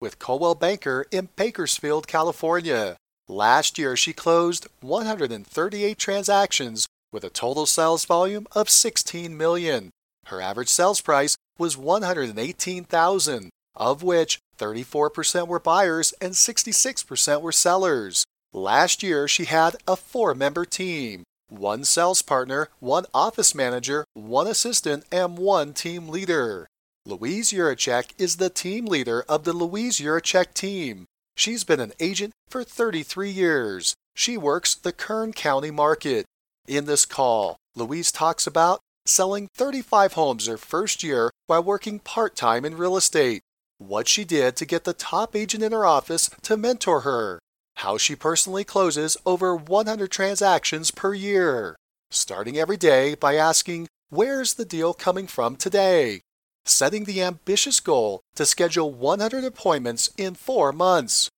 with Coldwell Banker in Bakersfield, California. Last year, she closed 138 transactions with a total sales volume of 16 million. Her average sales price was 118,000, of which 34% were buyers and 66% were sellers. Last year, she had a four-member team. One sales partner, one office manager, one assistant, and one team leader. Louise Urachek is the team leader of the Louise Urachek team. She's been an agent for 33 years. She works the Kern County market. In this call, Louise talks about selling 35 homes her first year while working part time in real estate, what she did to get the top agent in her office to mentor her, how she personally closes over 100 transactions per year, starting every day by asking, Where's the deal coming from today? Setting the ambitious goal to schedule 100 appointments in four months.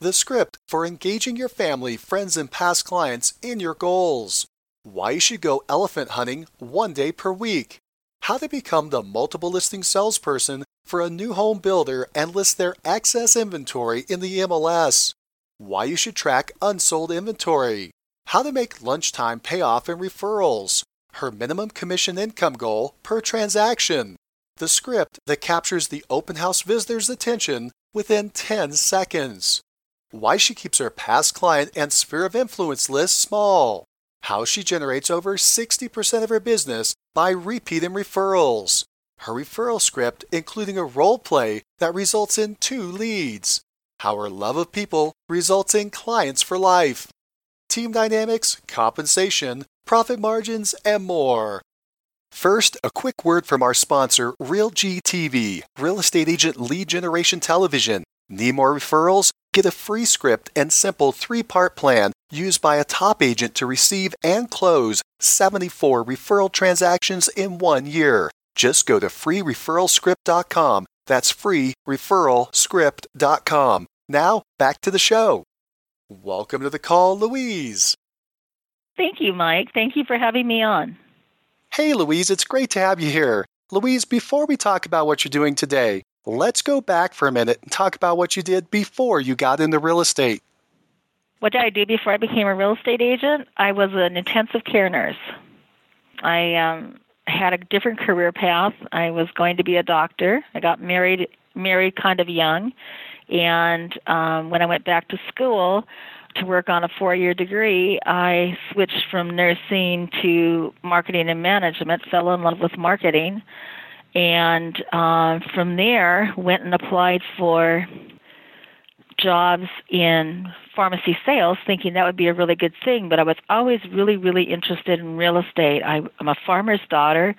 The script for engaging your family, friends, and past clients in your goals. Why you should go elephant hunting one day per week. How to become the multiple listing salesperson for a new home builder and list their excess inventory in the MLS. Why you should track unsold inventory. How to make lunchtime payoff and referrals. Her minimum commission income goal per transaction the script that captures the open house visitor's attention within 10 seconds. Why she keeps her past client and sphere of influence list small. How she generates over 60% of her business by repeat and referrals. Her referral script, including a role play that results in two leads. How her love of people results in clients for life. Team dynamics, compensation, profit margins, and more. First, a quick word from our sponsor, RealG TV, Real Estate Agent Lead Generation Television. Need more referrals? Get a free script and simple three part plan used by a top agent to receive and close 74 referral transactions in one year. Just go to freereferralscript.com. That's freereferralscript.com. Now, back to the show. Welcome to the call, Louise. Thank you, Mike. Thank you for having me on. Hey, Louise, it's great to have you here. Louise, before we talk about what you're doing today, let's go back for a minute and talk about what you did before you got into real estate. What did I do before I became a real estate agent? I was an intensive care nurse. I um, had a different career path. I was going to be a doctor. I got married married kind of young, and um, when I went back to school, to work on a four year degree, I switched from nursing to marketing and management, fell in love with marketing, and uh, from there went and applied for jobs in pharmacy sales, thinking that would be a really good thing. But I was always really, really interested in real estate. I, I'm a farmer's daughter,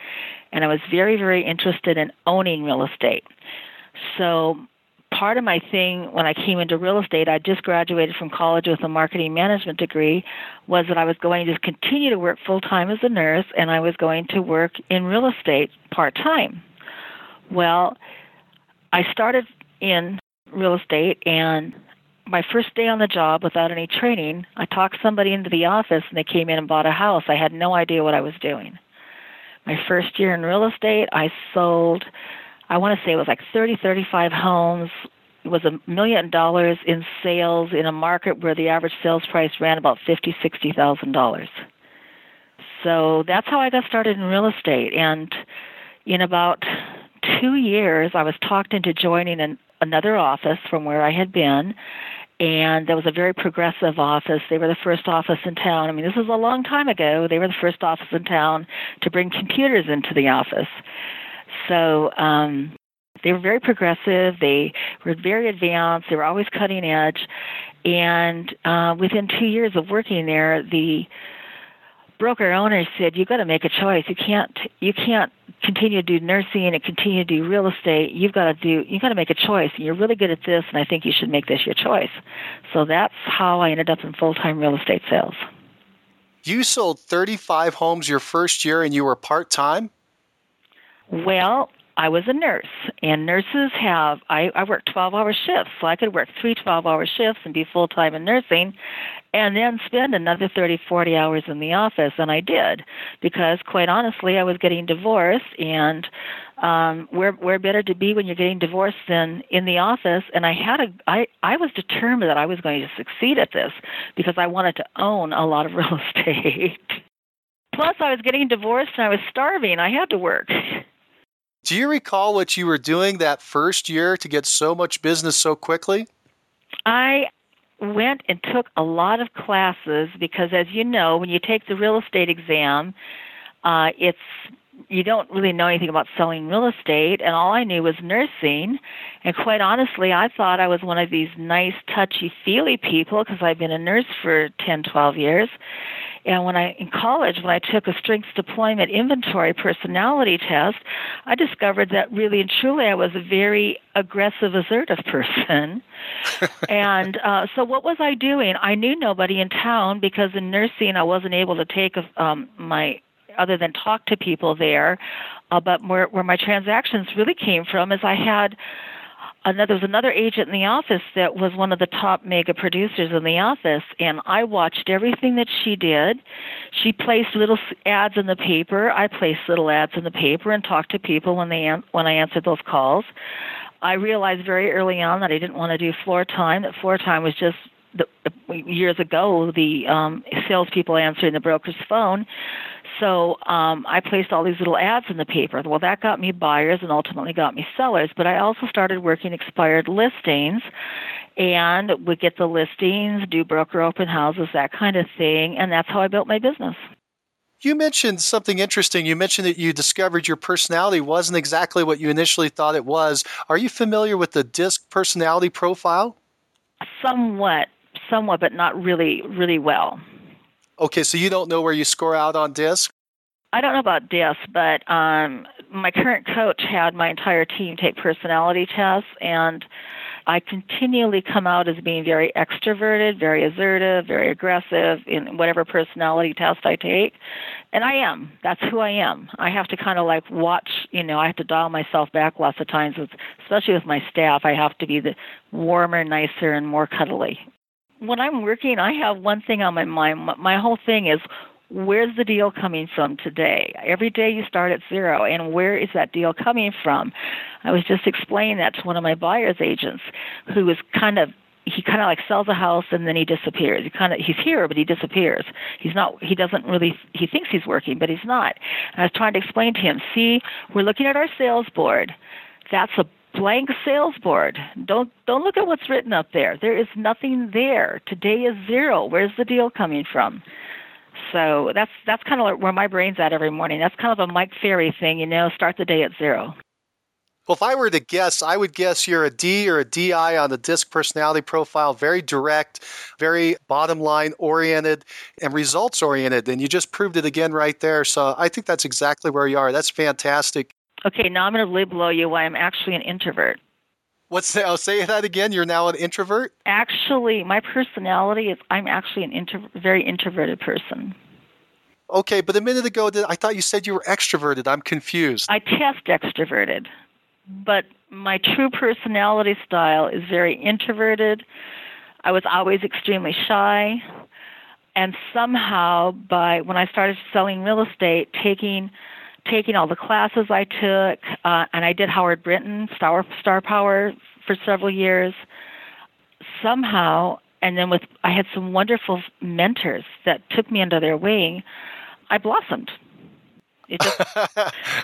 and I was very, very interested in owning real estate. So part of my thing when I came into real estate, I just graduated from college with a marketing management degree, was that I was going to continue to work full time as a nurse and I was going to work in real estate part time. Well, I started in real estate and my first day on the job without any training, I talked somebody into the office and they came in and bought a house. I had no idea what I was doing. My first year in real estate, I sold I want to say it was like 30, 35 homes. It was a million dollars in sales in a market where the average sales price ran about fifty, sixty thousand dollars. So that's how I got started in real estate. And in about two years, I was talked into joining an, another office from where I had been. And that was a very progressive office. They were the first office in town. I mean, this was a long time ago. They were the first office in town to bring computers into the office. So um, they were very progressive. They were very advanced. They were always cutting edge. And uh, within two years of working there, the broker owner said, "You've got to make a choice. You can't you can't continue to do nursing and continue to do real estate. You've got to do you've got to make a choice. And you're really good at this, and I think you should make this your choice." So that's how I ended up in full time real estate sales. You sold 35 homes your first year, and you were part time. Well, I was a nurse, and nurses have, I, I worked 12 hour shifts, so I could work three 12 hour shifts and be full time in nursing, and then spend another 30, 40 hours in the office. And I did, because quite honestly, I was getting divorced, and um, where, where better to be when you're getting divorced than in the office? And I had a, I, I was determined that I was going to succeed at this because I wanted to own a lot of real estate. Plus, I was getting divorced and I was starving. I had to work. Do you recall what you were doing that first year to get so much business so quickly? I went and took a lot of classes because, as you know, when you take the real estate exam, uh, it's you don't really know anything about selling real estate, and all I knew was nursing. And quite honestly, I thought I was one of these nice, touchy feely people because I've been a nurse for ten, twelve years. And when I in college, when I took a strengths deployment inventory personality test, I discovered that really and truly I was a very aggressive, assertive person. and uh, so, what was I doing? I knew nobody in town because in nursing I wasn't able to take a, um, my other than talk to people there. Uh, but where where my transactions really came from is I had another, there was another agent in the office that was one of the top mega producers in the office, and I watched everything that she did. She placed little ads in the paper. I placed little ads in the paper and talked to people when they when I answered those calls. I realized very early on that I didn't want to do floor time. That floor time was just the, years ago the um, salespeople answering the broker's phone. So um, I placed all these little ads in the paper. Well, that got me buyers and ultimately got me sellers. But I also started working expired listings and would get the listings, do broker open houses, that kind of thing. And that's how I built my business. You mentioned something interesting. You mentioned that you discovered your personality wasn't exactly what you initially thought it was. Are you familiar with the DISC personality profile? Somewhat, somewhat, but not really, really well. Okay, so you don't know where you score out on disc? I don't know about disc, but um, my current coach had my entire team take personality tests, and I continually come out as being very extroverted, very assertive, very aggressive in whatever personality test I take. And I am. That's who I am. I have to kind of like watch, you know, I have to dial myself back lots of times, with, especially with my staff. I have to be the warmer, nicer, and more cuddly when I'm working, I have one thing on my mind. My whole thing is where's the deal coming from today? Every day you start at zero, and where is that deal coming from? I was just explaining that to one of my buyer's agents who was kind of he kind of like sells a house and then he disappears. He kind of he's here but he disappears. He's not he doesn't really he thinks he's working but he's not. And I was trying to explain to him, "See, we're looking at our sales board. That's a blank sales board. Don't don't look at what's written up there. There is nothing there. Today is zero. Where's the deal coming from? So that's that's kind of where my brain's at every morning. That's kind of a Mike Ferry thing, you know. Start the day at zero. Well, if I were to guess, I would guess you're a D or a DI on the DISC personality profile. Very direct, very bottom line oriented, and results oriented. And you just proved it again right there. So I think that's exactly where you are. That's fantastic. Okay, now I'm going to label you why I'm actually an introvert. What's that? Oh, I'll say that again. You're now an introvert? Actually, my personality is I'm actually an intro, very introverted person. Okay, but a minute ago, I thought you said you were extroverted. I'm confused. I test extroverted, but my true personality style is very introverted. I was always extremely shy. And somehow, by when I started selling real estate, taking taking all the classes I took, uh, and I did Howard Brinton, Star, Star Power, for several years. Somehow, and then with I had some wonderful mentors that took me under their wing. I blossomed. It just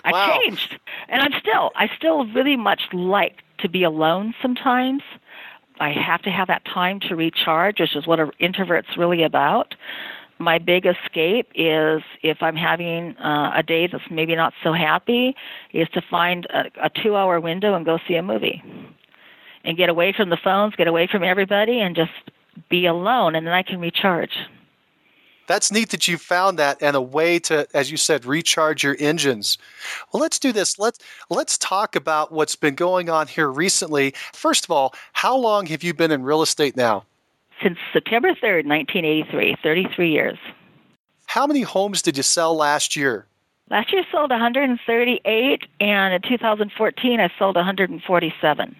I changed, and I'm still I still really much like to be alone sometimes. I have to have that time to recharge, which is what an introvert's really about my big escape is if I'm having uh, a day that's maybe not so happy, is to find a, a two hour window and go see a movie and get away from the phones, get away from everybody, and just be alone, and then I can recharge. That's neat that you found that and a way to, as you said, recharge your engines. Well, let's do this. Let's let's talk about what's been going on here recently. First of all, how long have you been in real estate now? Since September 3rd, 1983, 33 years. How many homes did you sell last year? Last year sold 138, and in 2014 I sold 147.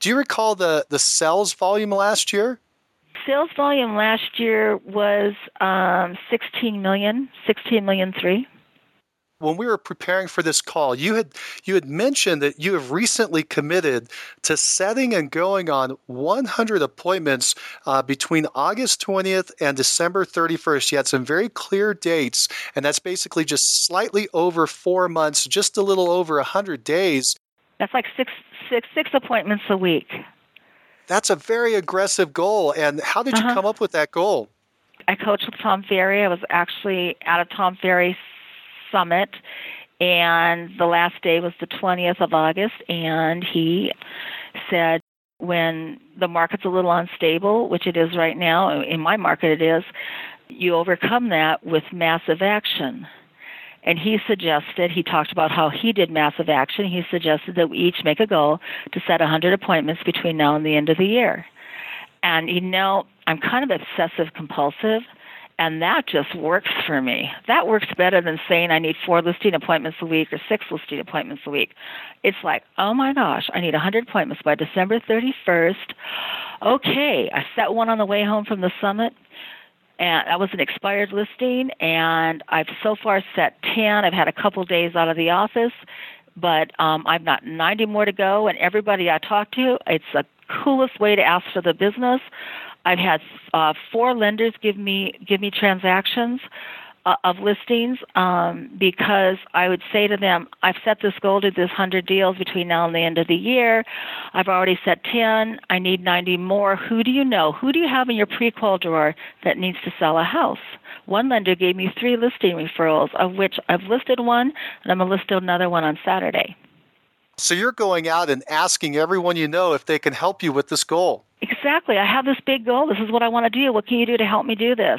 Do you recall the, the sales volume last year? Sales volume last year was um, 16 million, 16 million three when we were preparing for this call, you had you had mentioned that you have recently committed to setting and going on 100 appointments uh, between August 20th and December 31st. You had some very clear dates, and that's basically just slightly over four months, just a little over 100 days. That's like six six six appointments a week. That's a very aggressive goal. And how did you uh-huh. come up with that goal? I coached with Tom Ferry. I was actually at a Tom Ferry summit and the last day was the 20th of August and he said when the market's a little unstable, which it is right now, in my market it is, you overcome that with massive action. And he suggested, he talked about how he did massive action. He suggested that we each make a goal to set 100 appointments between now and the end of the year. And you know, I'm kind of obsessive compulsive. And that just works for me. That works better than saying I need four listing appointments a week or six listing appointments a week. It's like, oh my gosh, I need 100 appointments by December 31st. Okay, I set one on the way home from the summit, and that was an expired listing, and I've so far set 10. I've had a couple days out of the office, but um, I've got 90 more to go, and everybody I talk to, it's the coolest way to ask for the business. I've had uh, four lenders give me give me transactions uh, of listings um, because I would say to them, I've set this goal to this 100 deals between now and the end of the year. I've already set 10. I need 90 more. Who do you know? Who do you have in your pre-qual drawer that needs to sell a house? One lender gave me three listing referrals, of which I've listed one, and I'm going to list another one on Saturday. So you're going out and asking everyone you know if they can help you with this goal. Exactly. I have this big goal. This is what I want to do. What can you do to help me do this?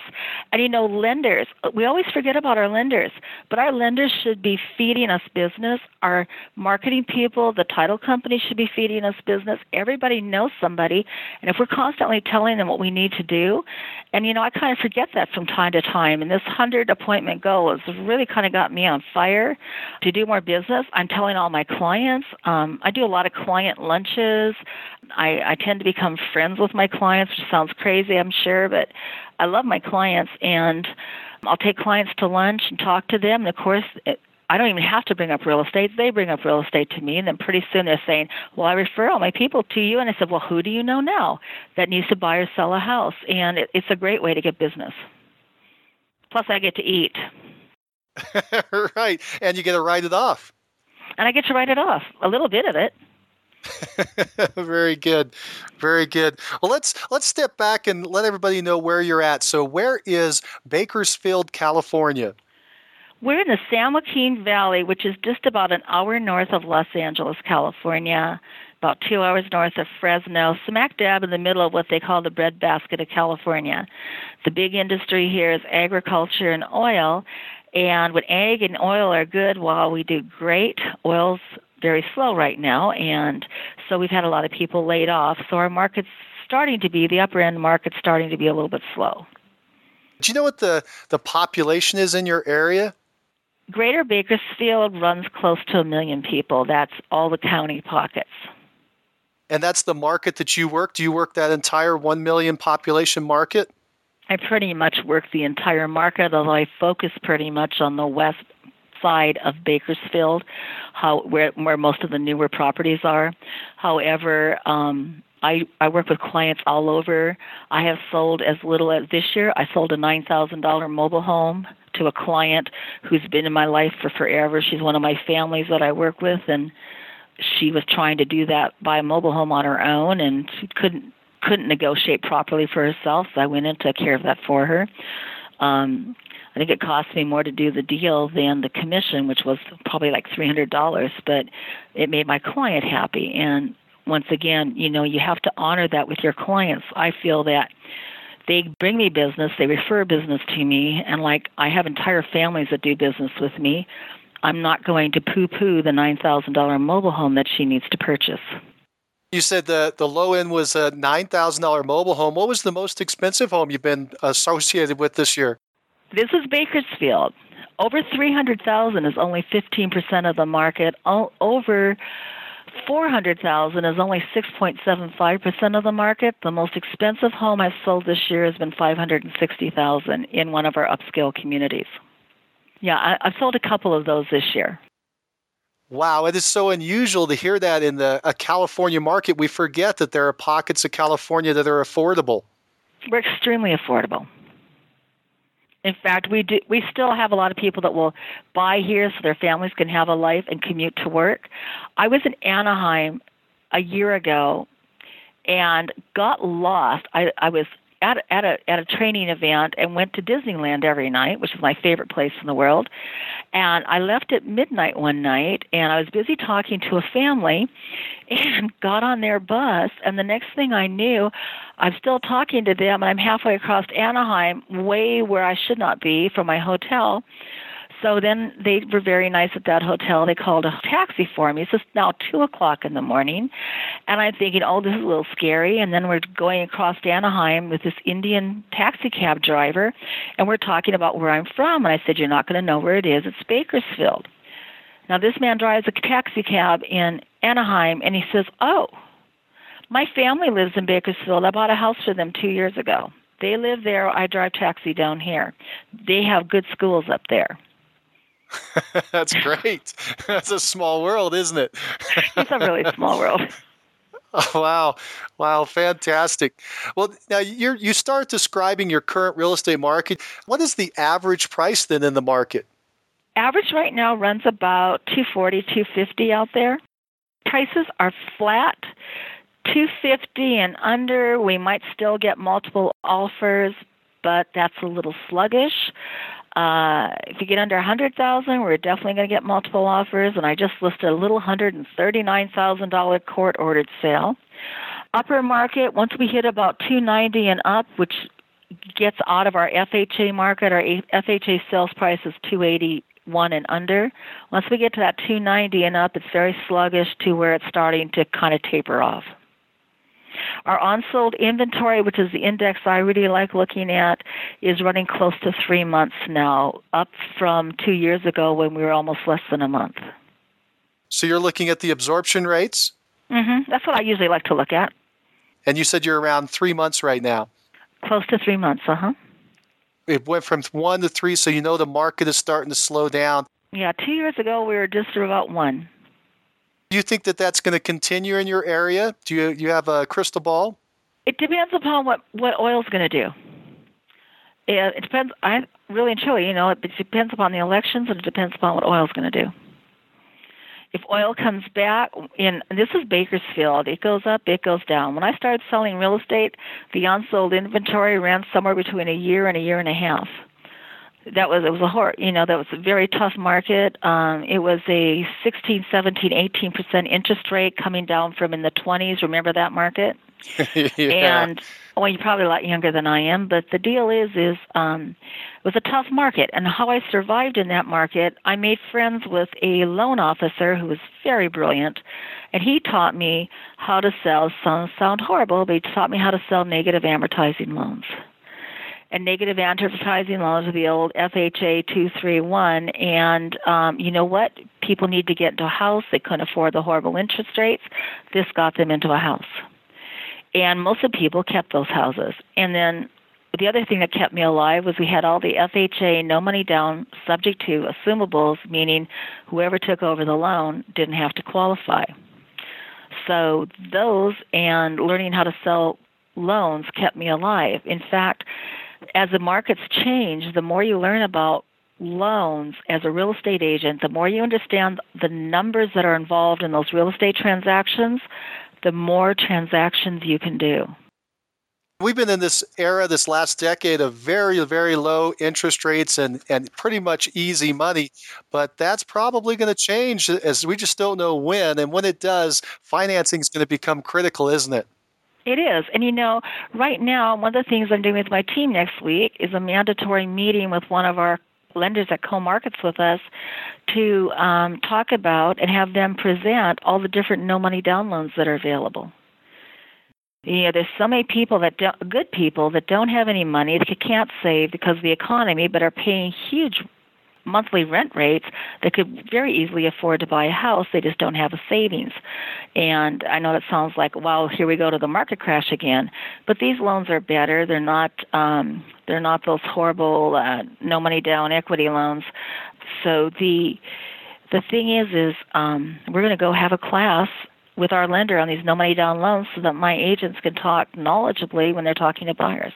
And you know, lenders, we always forget about our lenders, but our lenders should be feeding us business. Our marketing people, the title company should be feeding us business. Everybody knows somebody. And if we're constantly telling them what we need to do, and you know, I kind of forget that from time to time. And this 100 appointment goal has really kind of got me on fire to do more business. I'm telling all my clients. Um, I do a lot of client lunches. I, I tend to become friends with my clients, which sounds crazy, I'm sure, but I love my clients and I'll take clients to lunch and talk to them. And of course, it, I don't even have to bring up real estate. They bring up real estate to me, and then pretty soon they're saying, "Well, I refer all my people to you." And I said, "Well, who do you know now that needs to buy or sell a house?" And it, it's a great way to get business. Plus, I get to eat. right, and you get to write it off. And I get to write it off a little bit of it. very good. Very good. Well let's let's step back and let everybody know where you're at. So where is bakersfield california? We're in the san joaquin valley which is just about an hour north of los angeles california about two hours north of fresno smack dab in the middle of what they call the breadbasket of california. The big industry here is agriculture and oil and when ag and oil are good, while we do great, oil's very slow right now, and so we've had a lot of people laid off. So our market's starting to be the upper end market's starting to be a little bit slow. Do you know what the the population is in your area? Greater Bakersfield runs close to a million people. That's all the county pockets. And that's the market that you work. Do you work that entire 1 million population market? I pretty much work the entire market, although I focus pretty much on the west side of Bakersfield, how where where most of the newer properties are. However, um, I I work with clients all over. I have sold as little as this year. I sold a nine thousand dollar mobile home to a client who's been in my life for forever. She's one of my families that I work with, and she was trying to do that buy a mobile home on her own, and she couldn't couldn't negotiate properly for herself. So I went in took care of that for her. Um, I think it cost me more to do the deal than the commission, which was probably like three hundred dollars, but it made my client happy. And once again, you know, you have to honor that with your clients. I feel that they bring me business, they refer business to me, and like I have entire families that do business with me. I'm not going to poo poo the $9,000 mobile home that she needs to purchase. You said the, the low end was a $9,000 mobile home. What was the most expensive home you've been associated with this year? This is Bakersfield. Over 300,000 is only 15% of the market. Over 400,000 is only 6.75% of the market. The most expensive home I've sold this year has been 560,000 in one of our upscale communities. Yeah, I, I've sold a couple of those this year. Wow, it is so unusual to hear that in the a California market. We forget that there are pockets of California that are affordable. We're extremely affordable. In fact, we do we still have a lot of people that will buy here so their families can have a life and commute to work. I was in Anaheim a year ago and got lost. I I was at at a at a training event and went to Disneyland every night, which is my favorite place in the world. And I left at midnight one night, and I was busy talking to a family, and got on their bus. And the next thing I knew, I'm still talking to them, and I'm halfway across Anaheim, way where I should not be from my hotel so then they were very nice at that hotel. They called a taxi for me. It's now two o'clock in the morning, and I'm thinking, oh, this is a little scary. And then we're going across Anaheim with this Indian taxi cab driver, and we're talking about where I'm from. And I said, you're not going to know where it is. It's Bakersfield. Now this man drives a taxi cab in Anaheim, and he says, oh. My family lives in Bakersfield. I bought a house for them two years ago. They live there. I drive taxi down here. They have good schools up there. That's great. That's a small world, isn't it? it's a really small world. Oh, wow. Wow. Fantastic. Well, now you you start describing your current real estate market. What is the average price then in the market? Average right now runs about 240, 250 out there. Prices are flat. 250 and under, we might still get multiple offers, but that's a little sluggish. Uh, if you get under 100,000, we're definitely going to get multiple offers, and I just listed a little $139,000 court-ordered sale. Upper market, once we hit about 290 and up, which gets out of our FHA market, our FHA sales price is 281 and under. Once we get to that 290 and up, it's very sluggish to where it's starting to kind of taper off. Our unsold inventory, which is the index I really like looking at, is running close to three months now, up from two years ago when we were almost less than a month. So you're looking at the absorption rates? Mm-hmm. That's what I usually like to look at. And you said you're around three months right now. Close to three months, uh huh. It went from one to three, so you know the market is starting to slow down. Yeah, two years ago we were just about one. Do you think that that's going to continue in your area? Do you you have a crystal ball? It depends upon what what oil's going to do. It, depends. I really and truly, you know, it, depends upon the elections, and it depends upon what oil's going to do. If oil comes back, in this is Bakersfield, it goes up, it goes down. When I started selling real estate, the unsold inventory ran somewhere between a year and a year and a half that was it was a hor- you know that was a very tough market. Um it was a 16 17 18 percent interest rate coming down from in the 20s remember that market? Yeah. and well you're probably a lot younger than i am but the deal is is um it was a tough market. And how i survived in that market i made friends with a loan officer who was very brilliant. And he taught me how to sell. Sound sound horrible but he taught me how to sell negative amortizing loans and negative amortizing loans of the old FHA 231. And um, you know what? People need to get into a house. They couldn't afford the horrible interest rates. This got them into a house. And most of the people kept those houses. And then the other thing that kept me alive was we had all the FHA no money down subject to assumables, meaning whoever took over the loan didn't have to qualify. So those and learning how to sell loans kept me alive. In fact, as the markets change, the more you learn about loans as a real estate agent, the more you understand the numbers that are involved in those real estate transactions, the more transactions you can do. We've been in this era, this last decade, of very, very low interest rates and, and pretty much easy money. But that's probably going to change as we just don't know when. And when it does, financing is going to become critical, isn't it? It is. And you know, right now, one of the things I'm doing with my team next week is a mandatory meeting with one of our lenders that co-markets with us to um, talk about and have them present all the different no money down loans that are available. You know, there's so many people that don't, good people that don't have any money that can't save because of the economy, but are paying huge monthly rent rates that could very easily afford to buy a house. They just don't have a savings. And I know that sounds like, well, here we go to the market crash again. But these loans are better. They're not um, they're not those horrible uh, no money down equity loans. So the the thing is, is um, we're going to go have a class with our lender on these no money down loans so that my agents can talk knowledgeably when they're talking to buyers.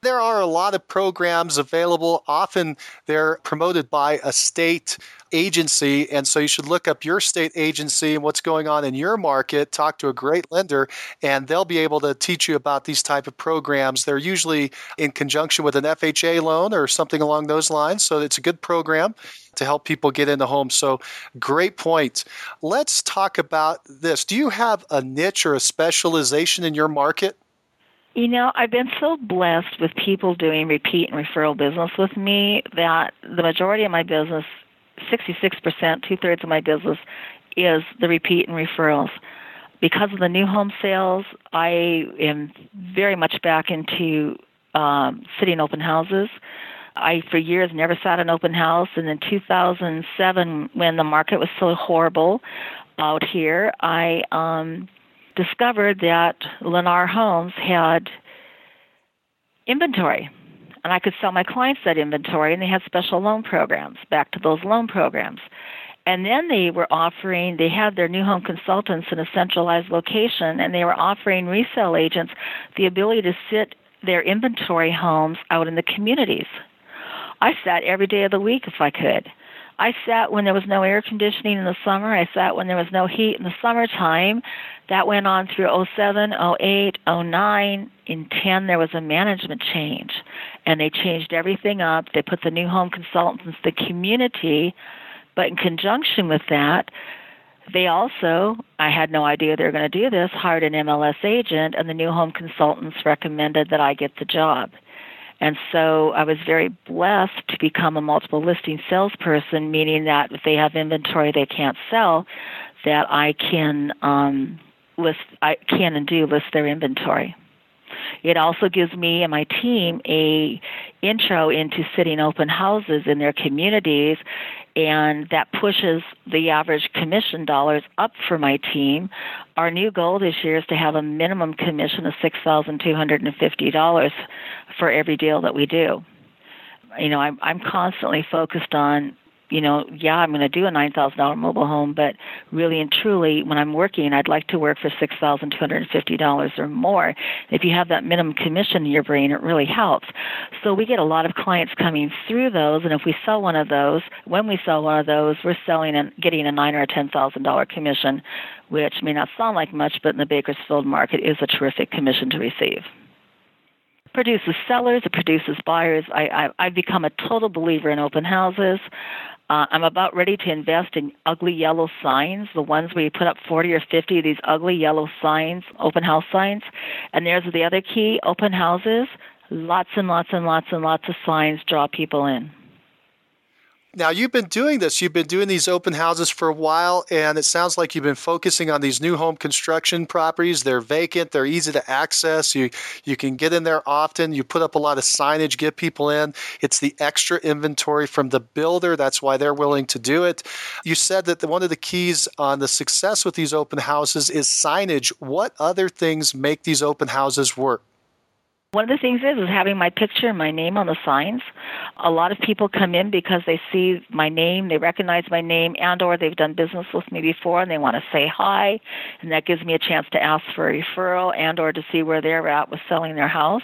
There are a lot of programs available. Often they're promoted by a state agency. And so you should look up your state agency and what's going on in your market, talk to a great lender, and they'll be able to teach you about these type of programs. They're usually in conjunction with an FHA loan or something along those lines. So it's a good program to help people get into homes. So great point. Let's talk about this. Do you have a niche or a specialization in your market? You know, I've been so blessed with people doing repeat and referral business with me that the majority of my business, 66%, two thirds of my business, is the repeat and referrals. Because of the new home sales, I am very much back into um, sitting open houses. I, for years, never sat an open house. And in 2007, when the market was so horrible out here, I um, discovered that Lennar Homes had inventory. And I could sell my clients that inventory, and they had special loan programs, back to those loan programs. And then they were offering, they had their new home consultants in a centralized location, and they were offering resale agents the ability to sit their inventory homes out in the communities. I sat every day of the week if I could. I sat when there was no air conditioning in the summer. I sat when there was no heat in the summertime. That went on through 07, 08, 09. In 10, there was a management change, and they changed everything up. They put the new home consultants, the community, but in conjunction with that, they also, I had no idea they were going to do this, hired an MLS agent, and the new home consultants recommended that I get the job. And so I was very blessed to become a multiple listing salesperson, meaning that if they have inventory they can't sell, that I can um, list, I can and do list their inventory. It also gives me and my team a intro into sitting open houses in their communities and that pushes the average commission dollars up for my team. Our new goal this year is to have a minimum commission of $6,250 for every deal that we do. You know, I'm I'm constantly focused on you know, yeah, I'm going to do a $9,000 mobile home, but really and truly, when I'm working, I'd like to work for $6,250 or more. If you have that minimum commission in your brain, it really helps. So we get a lot of clients coming through those, and if we sell one of those, when we sell one of those, we're selling and getting a nine or a $10,000 commission, which may not sound like much, but in the Bakersfield market is a terrific commission to receive produces sellers, it produces buyers. I, I, I've become a total believer in open houses. Uh, I'm about ready to invest in ugly yellow signs, the ones where you put up 40 or 50 of these ugly yellow signs, open house signs. And there's the other key open houses, lots and lots and lots and lots of signs draw people in. Now, you've been doing this. You've been doing these open houses for a while, and it sounds like you've been focusing on these new home construction properties. They're vacant, they're easy to access. You, you can get in there often. You put up a lot of signage, get people in. It's the extra inventory from the builder. That's why they're willing to do it. You said that the, one of the keys on the success with these open houses is signage. What other things make these open houses work? One of the things is is having my picture and my name on the signs. A lot of people come in because they see my name, they recognize my name, and or they've done business with me before and they want to say hi, and that gives me a chance to ask for a referral and or to see where they're at with selling their house.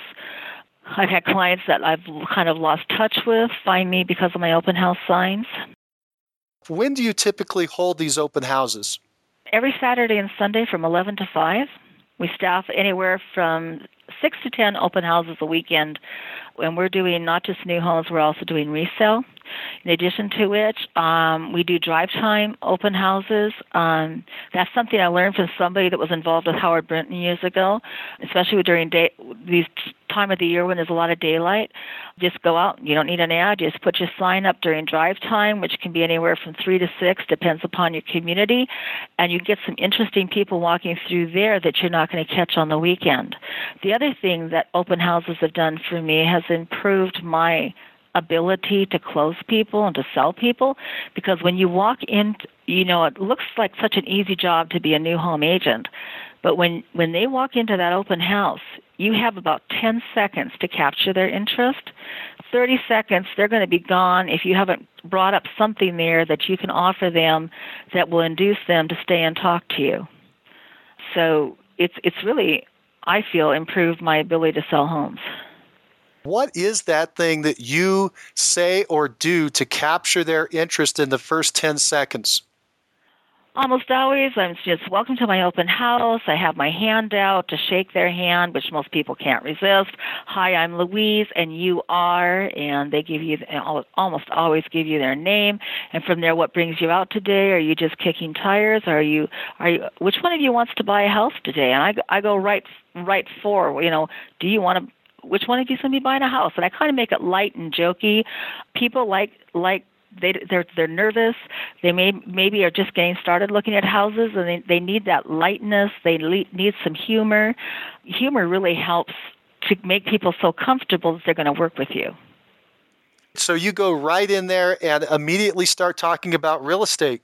I've had clients that I've kind of lost touch with find me because of my open house signs. When do you typically hold these open houses? Every Saturday and Sunday from 11 to 5. We staff anywhere from six to ten open houses a weekend, and we're doing not just new homes, we're also doing resale. In addition to which, um, we do drive time open houses. Um, that's something I learned from somebody that was involved with Howard Brinton years ago, especially during day, these time of the year when there's a lot of daylight. Just go out. You don't need an ad. Just put your sign up during drive time, which can be anywhere from three to six, depends upon your community, and you get some interesting people walking through there that you're not going to catch on the weekend. The other thing that open houses have done for me has improved my ability to close people and to sell people because when you walk in you know it looks like such an easy job to be a new home agent but when when they walk into that open house you have about 10 seconds to capture their interest. 30 seconds they're going to be gone if you haven't brought up something there that you can offer them that will induce them to stay and talk to you. So it's it's really i feel improved my ability to sell homes what is that thing that you say or do to capture their interest in the first 10 seconds? Almost always, I'm just welcome to my open house. I have my hand out to shake their hand, which most people can't resist. Hi, I'm Louise, and you are, and they give you almost always give you their name, and from there, what brings you out today? Are you just kicking tires? Are you are you? Which one of you wants to buy a house today? And I I go right right for you know. Do you want to which one of you's going to be buying a house? And I kind of make it light and jokey. People like like they they're they're nervous. They may maybe are just getting started looking at houses, and they they need that lightness. They le- need some humor. Humor really helps to make people so comfortable that they're going to work with you. So you go right in there and immediately start talking about real estate.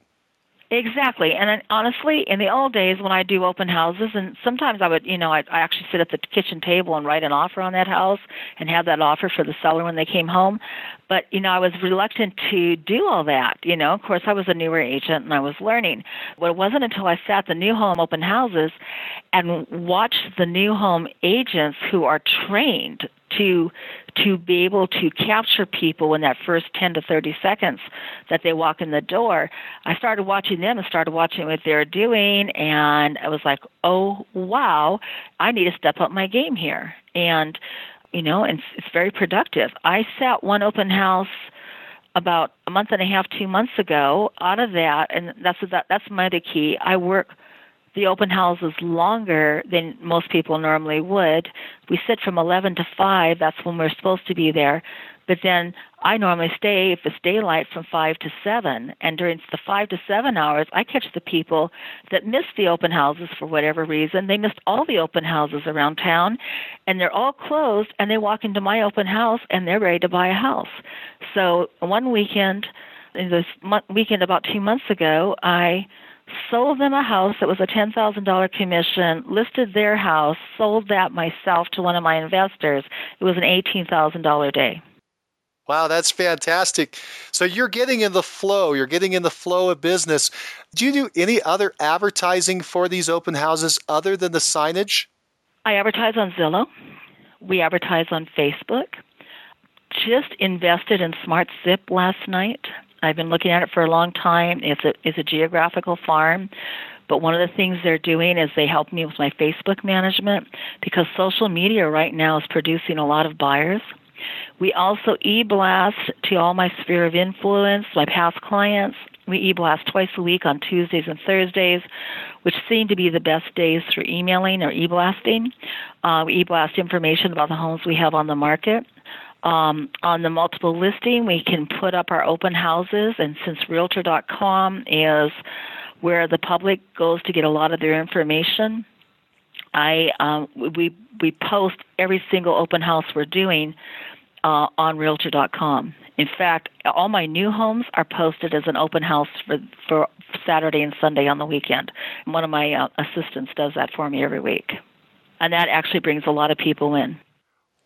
Exactly. And honestly, in the old days when I do open houses, and sometimes I would, you know, I, I actually sit at the kitchen table and write an offer on that house and have that offer for the seller when they came home. But, you know, I was reluctant to do all that. You know, of course, I was a newer agent and I was learning. But it wasn't until I sat the new home open houses and watched the new home agents who are trained to to be able to capture people in that first 10 to 30 seconds that they walk in the door. I started watching them and started watching what they're doing and I was like, "Oh, wow, I need to step up my game here." And you know, and it's very productive. I sat one open house about a month and a half, two months ago. Out of that, and that's that, that's my other key. I work the open houses longer than most people normally would. We sit from 11 to 5. That's when we're supposed to be there. But then I normally stay, if it's daylight, from 5 to 7. And during the 5 to 7 hours, I catch the people that missed the open houses for whatever reason. They missed all the open houses around town, and they're all closed, and they walk into my open house and they're ready to buy a house. So one weekend, this weekend about two months ago, I sold them a house that was a $10,000 commission, listed their house, sold that myself to one of my investors. It was an $18,000 day. Wow, that's fantastic. So you're getting in the flow, you're getting in the flow of business. Do you do any other advertising for these open houses other than the signage? I advertise on Zillow. We advertise on Facebook. Just invested in Smart Zip last night. I've been looking at it for a long time. It's a it's a geographical farm. But one of the things they're doing is they help me with my Facebook management because social media right now is producing a lot of buyers. We also e-blast to all my sphere of influence, my past clients. We e-blast twice a week on Tuesdays and Thursdays, which seem to be the best days for emailing or e-blasting. Uh, we e-blast information about the homes we have on the market. Um, on the multiple listing, we can put up our open houses, and since Realtor.com is where the public goes to get a lot of their information, I um, we we post every single open house we're doing uh, on Realtor.com. In fact, all my new homes are posted as an open house for for Saturday and Sunday on the weekend. And one of my uh, assistants does that for me every week, and that actually brings a lot of people in.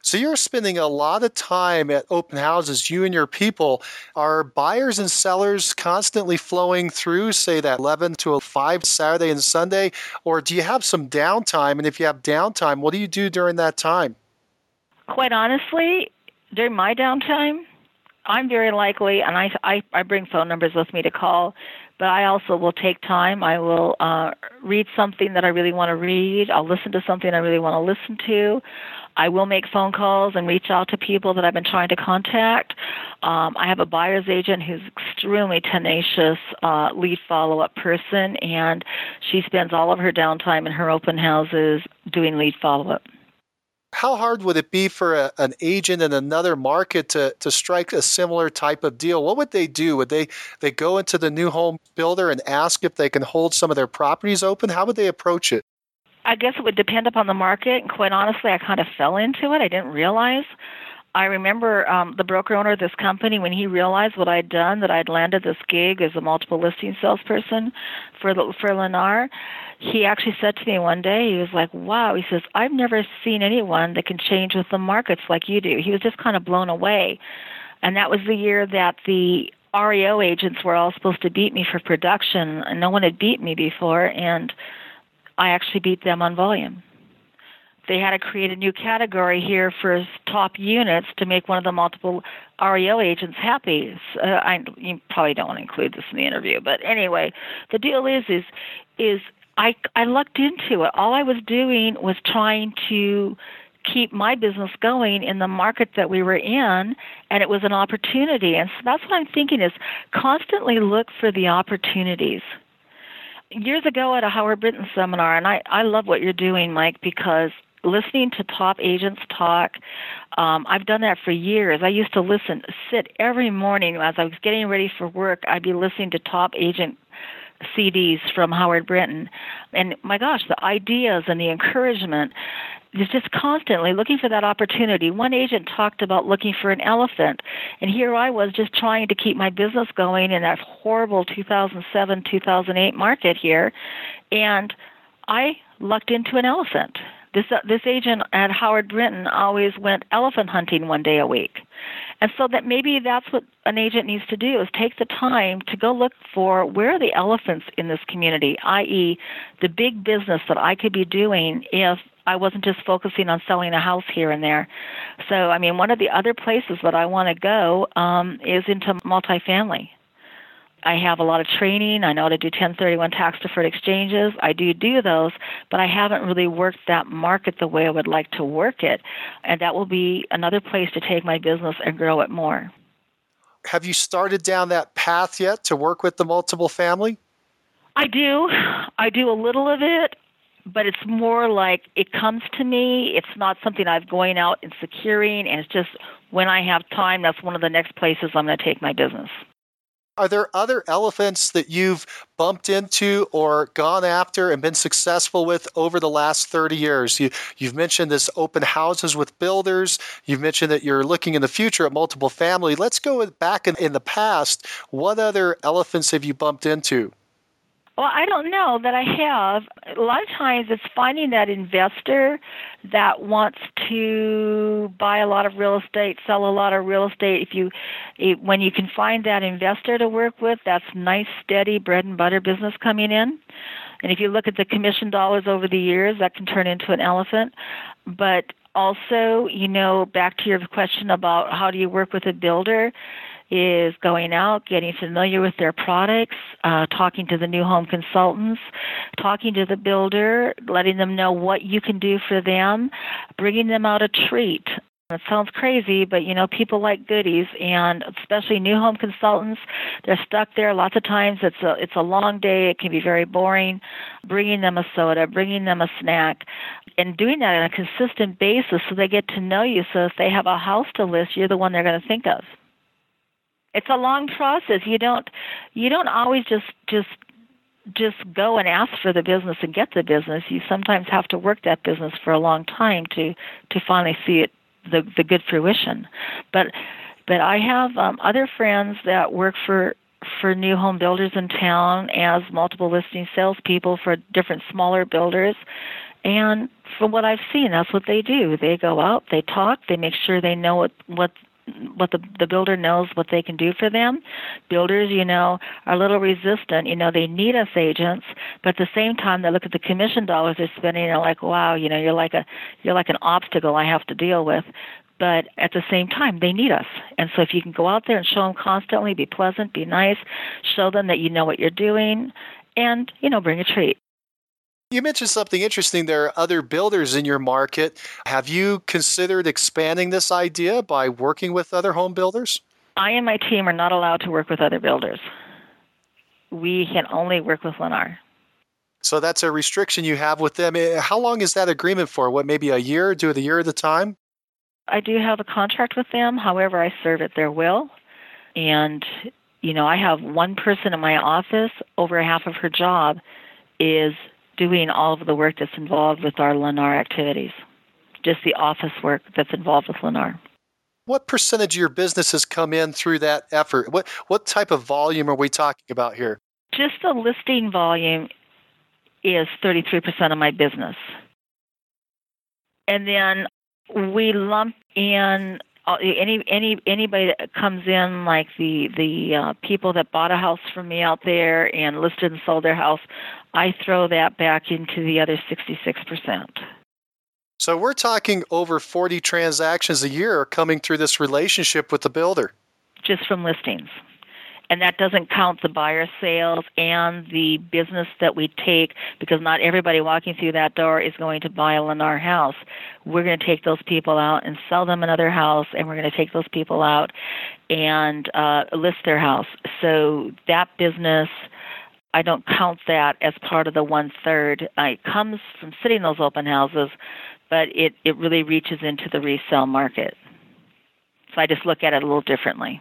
So you're spending a lot of time at open houses, you and your people. Are buyers and sellers constantly flowing through, say, that 11 to 5 Saturday and Sunday? Or do you have some downtime? And if you have downtime, what do you do during that time? Quite honestly, during my downtime, I'm very likely, and I, I, I bring phone numbers with me to call, but I also will take time. I will uh, read something that I really want to read. I'll listen to something I really want to listen to. I will make phone calls and reach out to people that I've been trying to contact. Um, I have a buyer's agent who's extremely tenacious uh, lead follow up person, and she spends all of her downtime in her open houses doing lead follow up how hard would it be for a, an agent in another market to, to strike a similar type of deal? What would they do? Would they they go into the new home builder and ask if they can hold some of their properties open? How would they approach it? I guess it would depend upon the market. And quite honestly, I kind of fell into it. I didn't realize. I remember um, the broker owner of this company when he realized what I'd done, that I'd landed this gig as a multiple listing salesperson for for Lennar. He actually said to me one day, he was like, "Wow," he says, "I've never seen anyone that can change with the markets like you do." He was just kind of blown away, and that was the year that the REO agents were all supposed to beat me for production, and no one had beat me before, and I actually beat them on volume they had to create a new category here for top units to make one of the multiple REO agents happy. Uh, I you probably don't want to include this in the interview, but anyway, the deal is is is I I lucked into it. All I was doing was trying to keep my business going in the market that we were in and it was an opportunity and so that's what i'm thinking is constantly look for the opportunities years ago at a howard brinton seminar and i i love what you're doing mike because listening to top agents talk. Um, I've done that for years. I used to listen, sit every morning as I was getting ready for work. I'd be listening to top agent CDs from Howard Brinton, and my gosh, the ideas and the encouragement is just constantly looking for that opportunity. One agent talked about looking for an elephant, and here I was just trying to keep my business going in that horrible 2007 2008 market here, and I lucked into an elephant. This uh, this agent at Howard Brinton always went elephant hunting one day a week, and so that maybe that's what an agent needs to do is take the time to go look for where are the elephants in this community, i.e., the big business that I could be doing if I wasn't just focusing on selling a house here and there. So, I mean, one of the other places that I want to go um, is into multifamily. I have a lot of training. I know how to do 1031 tax deferred exchanges. I do do those, but I haven't really worked that market the way I would like to work it. And that will be another place to take my business and grow it more. Have you started down that path yet to work with the multiple family? I do. I do a little of it, but it's more like it comes to me. It's not something I'm going out and securing, and it's just when I have time, that's one of the next places I'm going to take my business. Are there other elephants that you've bumped into or gone after and been successful with over the last 30 years? You, have mentioned this open houses with builders. You've mentioned that you're looking in the future at multiple family. Let's go back in, in the past. What other elephants have you bumped into? Well, I don't know that I have. A lot of times it's finding that investor that wants to buy a lot of real estate, sell a lot of real estate. If you when you can find that investor to work with, that's nice steady bread and butter business coming in. And if you look at the commission dollars over the years, that can turn into an elephant. But also, you know, back to your question about how do you work with a builder, is going out, getting familiar with their products, uh, talking to the new home consultants, talking to the builder, letting them know what you can do for them, bringing them out a treat. It sounds crazy, but you know, people like goodies, and especially new home consultants, they're stuck there. Lots of times, it's a it's a long day. It can be very boring. Bringing them a soda, bringing them a snack, and doing that on a consistent basis, so they get to know you. So if they have a house to list, you're the one they're going to think of it's a long process. You don't you don't always just just just go and ask for the business and get the business. You sometimes have to work that business for a long time to to finally see it the the good fruition. But but i have um, other friends that work for for new home builders in town as multiple listing salespeople for different smaller builders. And from what I've seen, that's what they do. They go out, they talk, they make sure they know what what what the the builder knows what they can do for them. Builders, you know, are a little resistant. You know, they need us agents, but at the same time, they look at the commission dollars they're spending and are like, wow, you know, you're like a you're like an obstacle I have to deal with. But at the same time, they need us. And so if you can go out there and show them constantly, be pleasant, be nice, show them that you know what you're doing, and you know, bring a treat You mentioned something interesting. There are other builders in your market. Have you considered expanding this idea by working with other home builders? I and my team are not allowed to work with other builders. We can only work with Lennar. So that's a restriction you have with them. Eh, how long is that agreement for? What, maybe a year? Do it a year at a time? I do have a contract with them. However, I serve at their will. And, you know, I have one person in my office, over half of her job is doing all of the work that's involved with our Lennar activities, just the office work that's involved with Lennar. What percentage of your business has come in through that effort? What what type of volume are we talking about here? Just the listing volume is 33% of my business. And then we lump in uh, any any anybody that comes in like the the uh, people that bought a house from me out there and listed and sold their house i throw that back into the other 66% so we're talking over 40 transactions a year coming through this relationship with the builder just from listings and that doesn't count the buyer sales and the business that we take because not everybody walking through that door is going to buy a Lennar house. We're going to take those people out and sell them another house, and we're going to take those people out and uh, list their house. So that business. I don't count that as part of the one third. Uh, it comes from sitting those open houses, but it, it really reaches into the resale market. So I just look at it a little differently.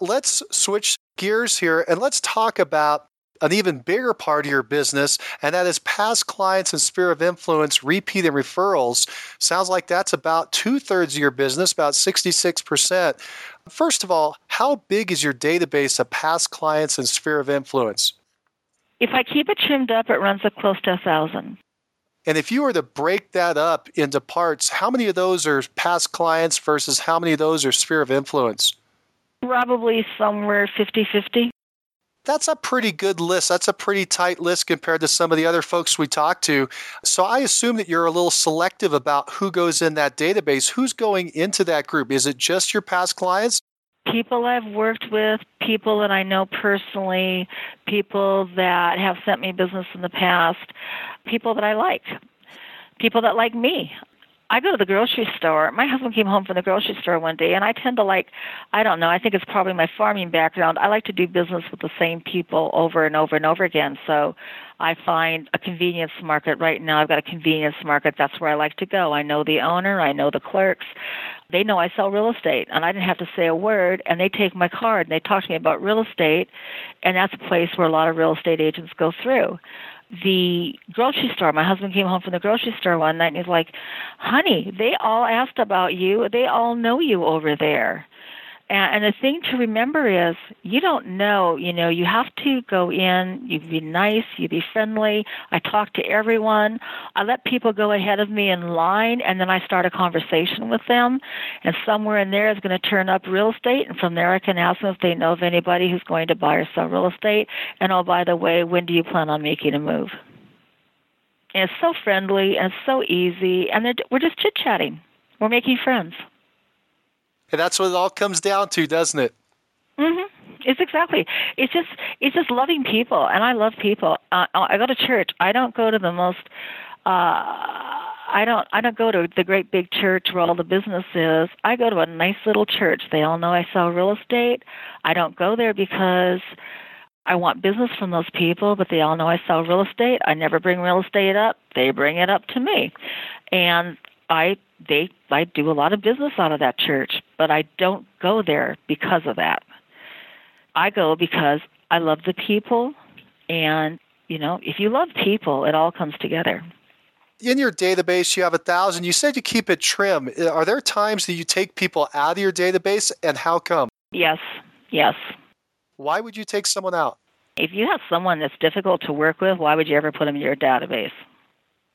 Let's switch gears here and let's talk about an even bigger part of your business, and that is past clients and sphere of influence, repeat and referrals. Sounds like that's about two thirds of your business, about 66%. First of all, how big is your database of past clients and sphere of influence? If I keep it trimmed up, it runs up close to a thousand. And if you were to break that up into parts, how many of those are past clients versus how many of those are sphere of influence? Probably somewhere 50 50. That's a pretty good list. That's a pretty tight list compared to some of the other folks we talked to. So I assume that you're a little selective about who goes in that database. Who's going into that group? Is it just your past clients? People I've worked with, people that I know personally, people that have sent me business in the past, people that I like, people that like me. I go to the grocery store. My husband came home from the grocery store one day, and I tend to like, I don't know, I think it's probably my farming background. I like to do business with the same people over and over and over again. So I find a convenience market right now. I've got a convenience market. That's where I like to go. I know the owner, I know the clerks. They know I sell real estate, and I didn't have to say a word, and they take my card and they talk to me about real estate, and that's a place where a lot of real estate agents go through the grocery store. My husband came home from the grocery store one night and he's like, "Honey, they all asked about you. They all know you over there." And, and the thing to remember is you don't know, you know, you have to go in, you be nice, you be friendly. I talk to everyone. I let people go ahead of me in line and then I start a conversation with them. And somewhere in there is going to turn up real estate and from there I can ask them if they know of anybody who's going to buy or sell real estate. And oh, by the way, when do you plan on making a move? And it's so friendly and so easy and we're just chit chatting. We're making friends. And that's what it all comes down to, doesn't it? Mm-hmm. It's exactly. It's just it's just loving people, and I love people. Uh, I go to church. I don't go to the most. Uh, I don't. I don't go to the great big church where all the business is. I go to a nice little church. They all know I sell real estate. I don't go there because I want business from those people, but they all know I sell real estate. I never bring real estate up. They bring it up to me. And I they I do a lot of business out of that church, but I don't go there because of that. I go because I love the people and you know, if you love people, it all comes together. In your database, you have a thousand. You said you keep it trim. Are there times that you take people out of your database, and how come? Yes, yes. Why would you take someone out? If you have someone that's difficult to work with, why would you ever put them in your database?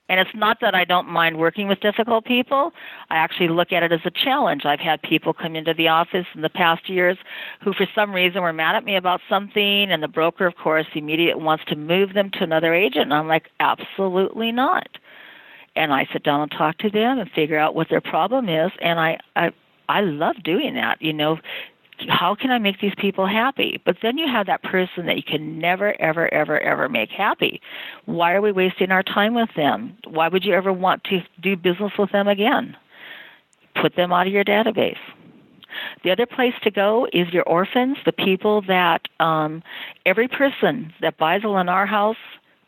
And it's not that I don't mind working with difficult people. I actually look at it as a challenge. I've had people come into the office in the past years who, for some reason, were mad at me about something, and the broker, of course, immediately wants to move them to another agent. And I'm like, absolutely not. And I sit down and talk to them and figure out what their problem is. And I, I, I love doing that. You know, how can I make these people happy? But then you have that person that you can never, ever, ever, ever make happy. Why are we wasting our time with them? Why would you ever want to do business with them again? Put them out of your database. The other place to go is your orphans, the people that um, every person that buys a Lennar house,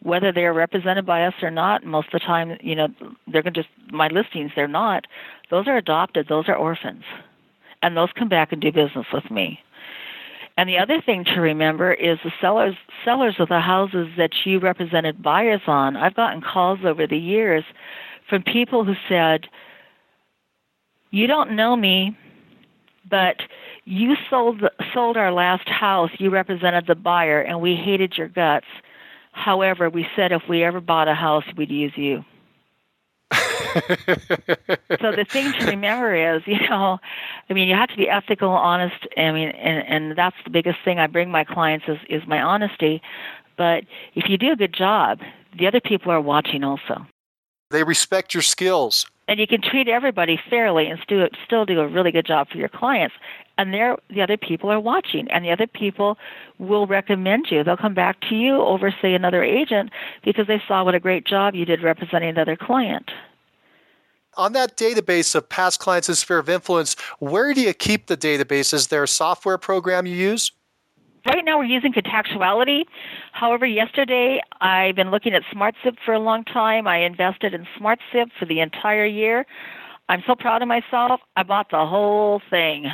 whether they're represented by us or not, most of the time, you know, they're going to just my listings. They're not. Those are adopted. Those are orphans and those come back and do business with me. And the other thing to remember is the sellers sellers of the houses that you represented buyers on. I've gotten calls over the years from people who said, "You don't know me, but you sold sold our last house. You represented the buyer, and we hated your guts. However, we said if we ever bought a house, we'd use you." So the thing to remember is, you know, I mean, you have to be ethical, honest. I mean, and and that's the biggest thing I bring my clients is is my honesty. But if you do a good job, the other people are watching also. They respect your skills. And you can treat everybody fairly and still still do a really good job for your clients. And there, the other people are watching, and the other people will recommend you. They'll come back to you over, say, another agent because they saw what a great job you did representing another client on that database of past clients and sphere of influence, where do you keep the database? Is there a software program you use? Right now, we're using Contactually. However, yesterday I've been looking at SmartZip for a long time. I invested in SmartZip for the entire year. I'm so proud of myself. I bought the whole thing.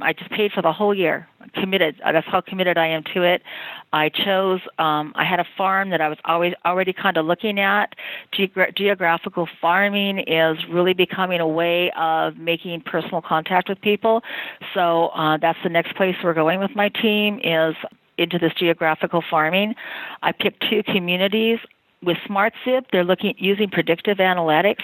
I just paid for the whole year. Committed. That's how committed I am to it. I chose. Um, I had a farm that I was always already kind of looking at. Geogra- geographical farming is really becoming a way of making personal contact with people. So uh, that's the next place we're going with my team is into this geographical farming. I picked two communities with SmartZip, they're looking using predictive analytics,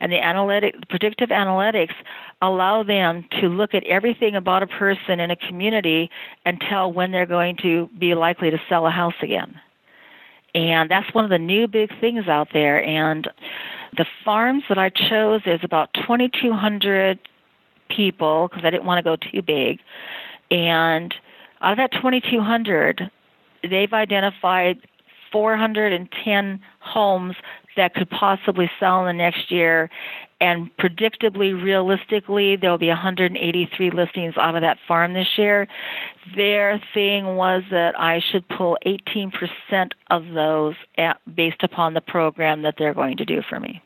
and the analytic predictive analytics allow them to look at everything about a person in a community and tell when they're going to be likely to sell a house again. And that's one of the new big things out there. And the farms that I chose, is about 2,200 people because I didn't want to go too big. And out of that 2,200, they've identified 410 homes that could possibly sell in the next year. And predictably, realistically, there will be 183 listings out of that farm this year. Their thing was that I should pull 18% of those at, based upon the program that they're going to do for me.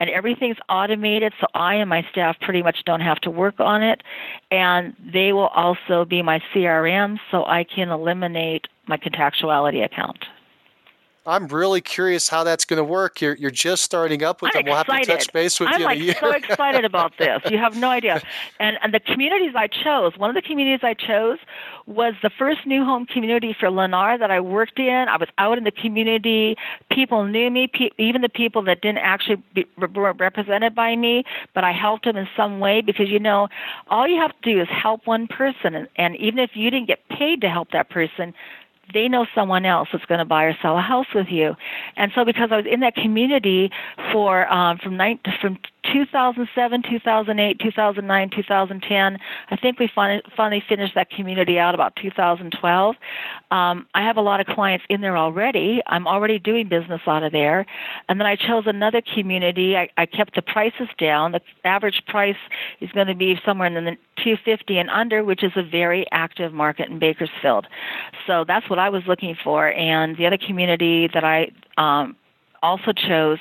And everything's automated, so I and my staff pretty much don't have to work on it. And they will also be my CRM, so I can eliminate my Contactually account. I'm really curious how that's going to work. You're you're just starting up with I'm them. We'll excited. have to touch base with I'm you like in a year. so excited about this. You have no idea. And and the communities I chose, one of the communities I chose was the first new home community for Lennar that I worked in. I was out in the community. People knew me, pe- even the people that didn't actually be, were represented by me, but I helped them in some way because you know, all you have to do is help one person, and, and even if you didn't get paid to help that person, they know someone else that's going to buy or sell a house with you. And so because I was in that community for um, from nine, from 2007, 2008, 2009, 2010. I think we finally, finally finished that community out about 2012. Um, I have a lot of clients in there already. I'm already doing business out of there. And then I chose another community. I, I kept the prices down. The average price is going to be somewhere in the 250 and under, which is a very active market in Bakersfield. So that's what I was looking for. And the other community that I um, also chose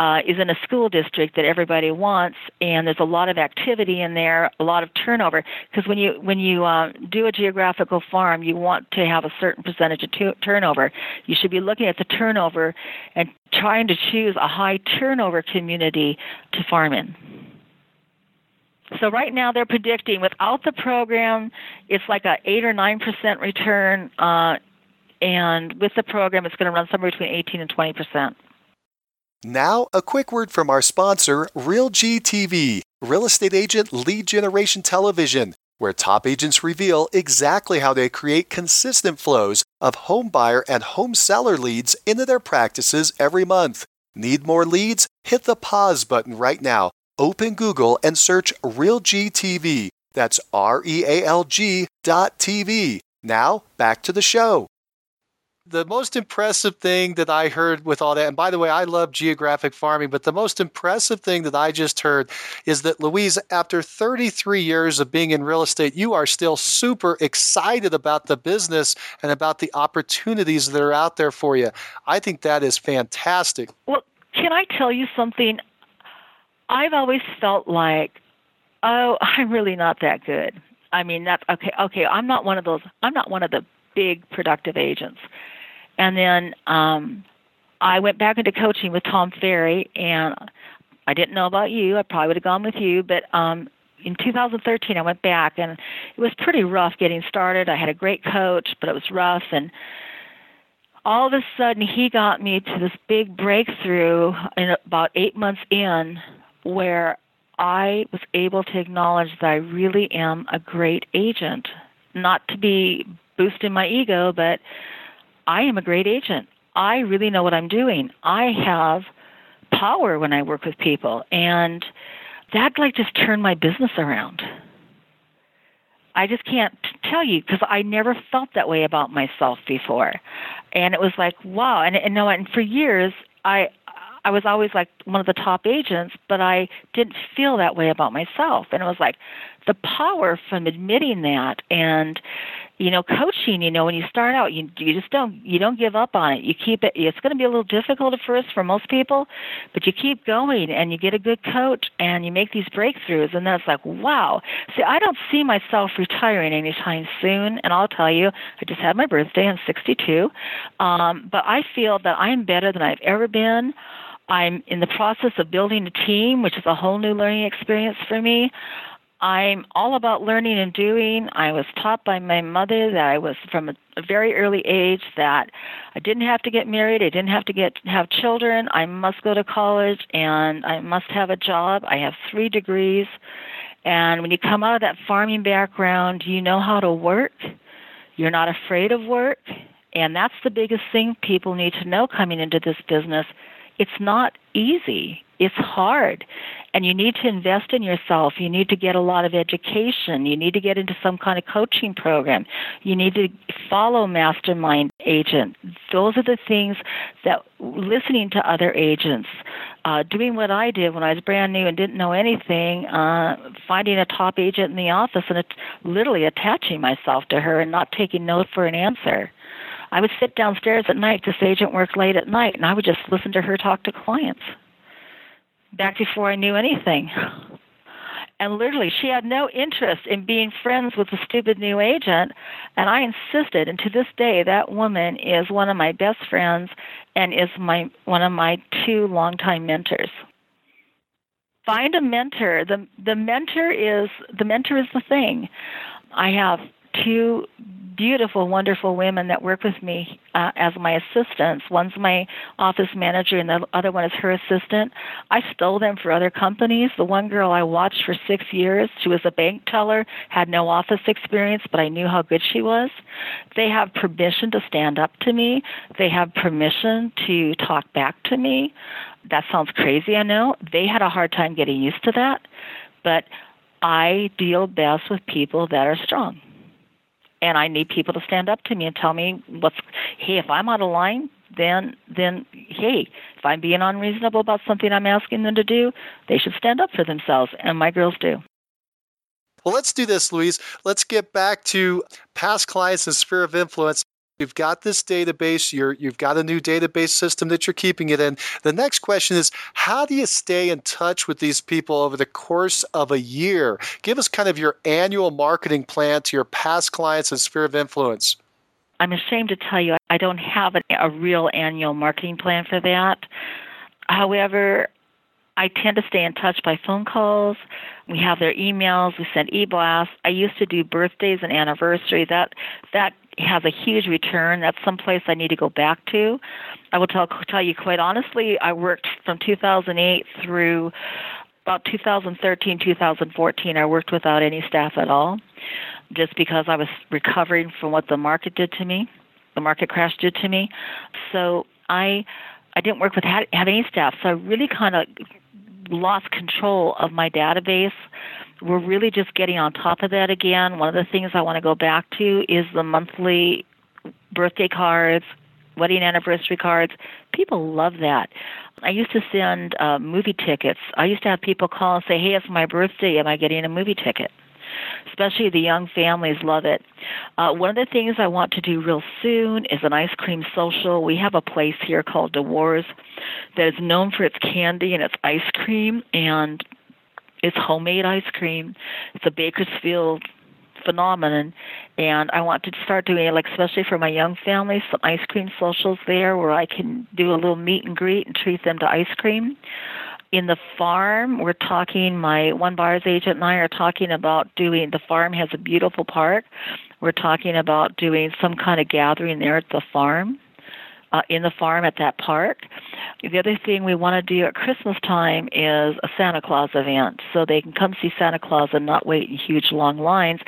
uh, is in a school district that everybody wants, and there's a lot of activity in there, a lot of turnover. Because when you when you uh, do a geographical farm, you want to have a certain percentage of t- turnover. You should be looking at the turnover and trying to choose a high turnover community to farm in. So right now they're predicting without the program, it's like a eight or nine percent return, uh, and with the program, it's going to run somewhere between 18 and 20 percent. Now, a quick word from our sponsor, RealG TV, real estate agent lead generation television, where top agents reveal exactly how they create consistent flows of home buyer and home seller leads into their practices every month. Need more leads? Hit the pause button right now. Open Google and search RealG TV That's R E A L G dot TV. Now, back to the show. The most impressive thing that I heard with all that, and by the way, I love geographic farming, but the most impressive thing that I just heard is that Louise, after 33 years of being in real estate, you are still super excited about the business and about the opportunities that are out there for you. I think that is fantastic. Well, can I tell you something? I've always felt like, oh, I'm really not that good. I mean, that's okay. Okay, I'm not one of those. I'm not one of the big productive agents. And then um, I went back into coaching with Tom Ferry, and I didn't know about you. I probably would have gone with you, but um, in 2013 I went back, and it was pretty rough getting started. I had a great coach, but it was rough, and all of a sudden he got me to this big breakthrough in about eight months in, where I was able to acknowledge that I really am a great agent. Not to be boosting my ego, but I am a great agent. I really know what I'm doing. I have power when I work with people, and that like just turned my business around. I just can't tell you because I never felt that way about myself before, and it was like wow. And and no, and for years I I was always like one of the top agents, but I didn't feel that way about myself. And it was like the power from admitting that and you know coaching you know when you start out you you just don't you don't give up on it. You keep it it's going to be a little difficult at first for most people but you keep going and you get a good coach and you make these breakthroughs and then it's like wow. See i don't see myself retiring anytime soon and i'll tell you i just had my birthday i'm 62 um but i feel that i'm better than i've ever been. I'm in the process of building a team, which is a whole new learning experience for me. I'm all about learning and doing. I was taught by my mother that I was from a, very early age that I didn't have to get married, I didn't have to get have children. I must go to college and I must have a job. I have 3 degrees. And when you come out of that farming background, you know how to work. You're not afraid of work. And that's the biggest thing people need to know coming into this business it's not easy. It's hard. And you need to invest in yourself. You need to get a lot of education. You need to get into some kind of coaching program. You need to follow Mastermind Agent. Those are the things that listening to other agents, uh, doing what I did when I was brand new and didn't know anything, uh, finding a top agent in the office and it, literally attaching myself to her and not taking no for an answer. I would sit downstairs at night. This agent worked late at night, and I would just listen to her talk to clients. Back before I knew anything. And literally, she had no interest in being friends with the stupid new agent. And I insisted, and to this day, that woman is one of my best friends and is my one of my two longtime mentors. Find a mentor. the The mentor is the mentor is the thing. I have two beautiful, wonderful women that work with me uh, as my assistants. One's my office manager, and the other one is her assistant. I stole them for other companies. The one girl I watched for six years, she was a bank teller, had no office experience, but I knew how good she was. They have permission to stand up to me, they have permission to talk back to me. That sounds crazy, I know. They had a hard time getting used to that, but I deal best with people that are strong and I need people to stand up to me and tell me what's hey, if I'm out of line, then then hey, if I'm being unreasonable about something I'm asking them to do, they should stand up for themselves, and my girls do. Well, let's do this, Louise. Let's get back to past clients and sphere of influence. You've got this database, you're, you've got a new database system that you're keeping it in. The next question is how do you stay in touch with these people over the course of a year? Give us kind of your annual marketing plan to your past clients and sphere of influence. I'm ashamed to tell you, I don't have a, a real annual marketing plan for that. However, I tend to stay in touch by phone calls. We have their emails. We send e-blasts. I used to do birthdays and anniversary. That that has a huge return. That's someplace I need to go back to. I will tell tell you quite honestly. I worked from 2008 through about 2013, 2014. I worked without any staff at all, just because I was recovering from what the market did to me. The market crash did to me. So I I didn't work with have any staff. So I really kind of lost control of my database we're really just getting on top of that again. One of the things I want to go back to is the monthly birthday cards, wedding anniversary cards. People love that. I used to send uh, movie tickets. I used to have people call and say, "Hey, it's my birthday. Am I getting a movie ticket?" Especially the young families love it. Uh, one of the things I want to do real soon is an ice cream social. We have a place here called Dewar's that is known for its candy and its ice cream, and it's homemade ice cream. It's a Bakersfield phenomenon and I want to start doing it like especially for my young family some ice cream socials there where I can do a little meet and greet and treat them to ice cream. In the farm, we're talking my one bars agent and I are talking about doing the farm has a beautiful park. We're talking about doing some kind of gathering there at the farm uh, in the farm at that park. The other thing we want to do at Christmas time is a Santa Claus event, so they can come see Santa Claus and not wait in huge long lines.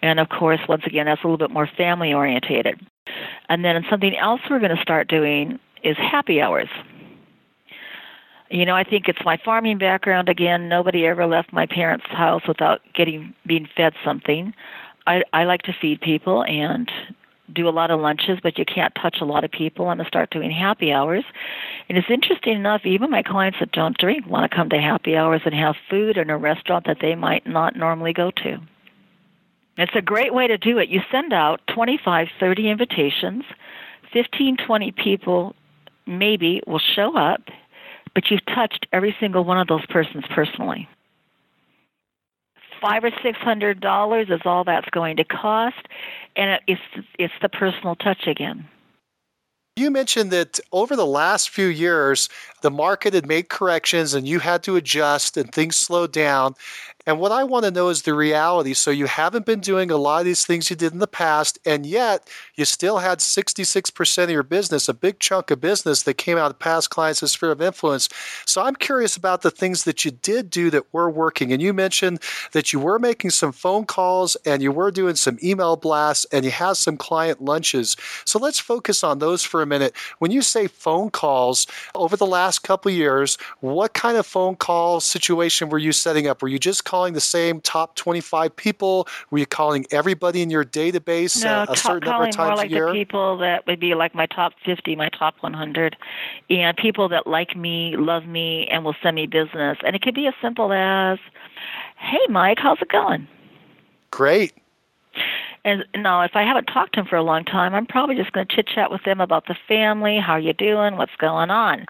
And of course, once again, that's a little bit more family orientated. And then something else we're going to start doing is happy hours. You know, I think it's my farming background again. Nobody ever left my parents' house without getting being fed something. I I like to feed people and do a lot of lunches, but you can't touch a lot of people and to start doing happy hours. And it's interesting enough, even my clients that don't drink want to come to happy hours and have food in a restaurant that they might not normally go to. It's a great way to do it. You send out 25, 30 invitations, 15, 20 people maybe will show up, but you've touched every single one of those persons personally five or six hundred dollars is all that's going to cost, and it's it's the personal touch again. You mentioned that over the last few years, the market had made corrections and you had to adjust and things slowed down. And what I want to know is the reality. So you haven't been doing a lot of these things you did in the past, and yet you still had 66% of your business, a big chunk of business that came out of past clients' sphere of influence. So I'm curious about the things that you did do that were working. And you mentioned that you were making some phone calls and you were doing some email blasts and you had some client lunches. So let's focus on those for a minute. When you say phone calls over the last couple years, what kind of phone call situation were you setting up? Were you just calling the same top 25 people? Were you calling everybody in your database no, a, a certain number of times more like a year? The people that would be like my top 50, my top 100, and people that like me, love me, and will send me business. And it could be as simple as, "Hey, Mike, how's it going?" Great. And now, if I haven't talked to them for a long time, I'm probably just going to chit chat with them about the family, how are you doing, what's going on,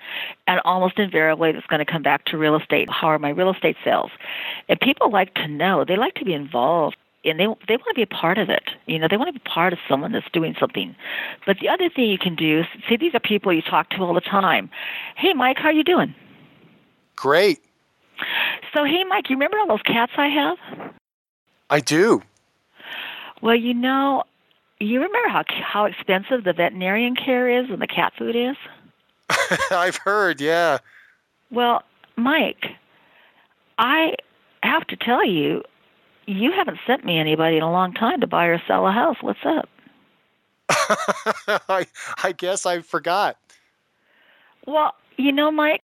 and almost invariably, it's going to come back to real estate. How are my real estate sales? And people like to know; they like to be involved and they they want to be a part of it. You know, they want to be part of someone that's doing something. But the other thing you can do is see these are people you talk to all the time. Hey, Mike, how are you doing? Great. So, hey, Mike, you remember all those cats I have? I do. Well, you know, you remember how how expensive the veterinarian care is and the cat food is? I've heard, yeah. Well, Mike, I have to tell you, you haven't sent me anybody in a long time to buy or sell a house. What's up? I, I guess I forgot. Well, you know, Mike,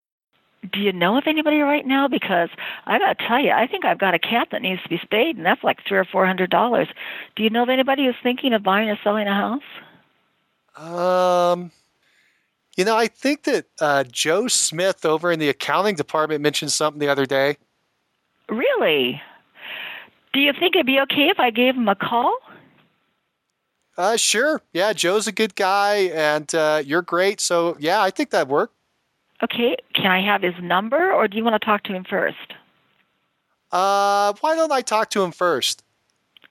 do you know of anybody right now? Because I got to tell you, I think I've got a cat that needs to be spayed, and that's like three or four hundred dollars. Do you know of anybody who's thinking of buying or selling a house? Um, you know, I think that uh, Joe Smith over in the accounting department mentioned something the other day. Really? Do you think it'd be okay if I gave him a call? Uh, sure. Yeah, Joe's a good guy, and uh, you're great. So yeah, I think that worked. Okay. Can I have his number, or do you want to talk to him first? Uh, why don't I talk to him first?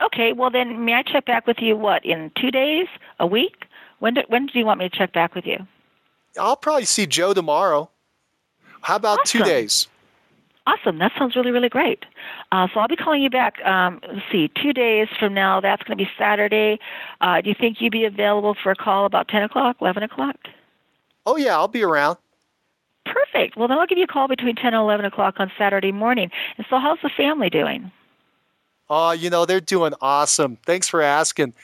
Okay. Well, then, may I check back with you? What in two days? A week? When do, when do you want me to check back with you? I'll probably see Joe tomorrow. How about awesome. two days? Awesome. That sounds really, really great. Uh, so I'll be calling you back, um, let's see, two days from now. That's going to be Saturday. Uh, do you think you'd be available for a call about 10 o'clock, 11 o'clock? Oh, yeah, I'll be around. Perfect. Well, then I'll give you a call between 10 and 11 o'clock on Saturday morning. And so, how's the family doing? Oh, you know, they're doing awesome. Thanks for asking.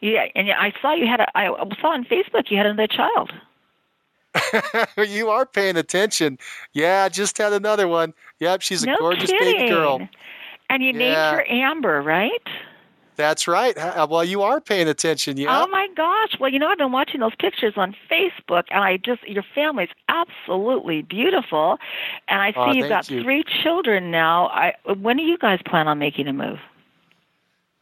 Yeah, and I saw you had a, I saw on Facebook you had another child. you are paying attention. Yeah, just had another one. Yep, she's a no gorgeous kidding. baby girl. And you named her Amber, right? That's right. Uh, well, you are paying attention, yeah. Oh my gosh! Well, you know, I've been watching those pictures on Facebook, and I just your family's absolutely beautiful, and I see oh, you've got you. three children now. I when do you guys plan on making a move?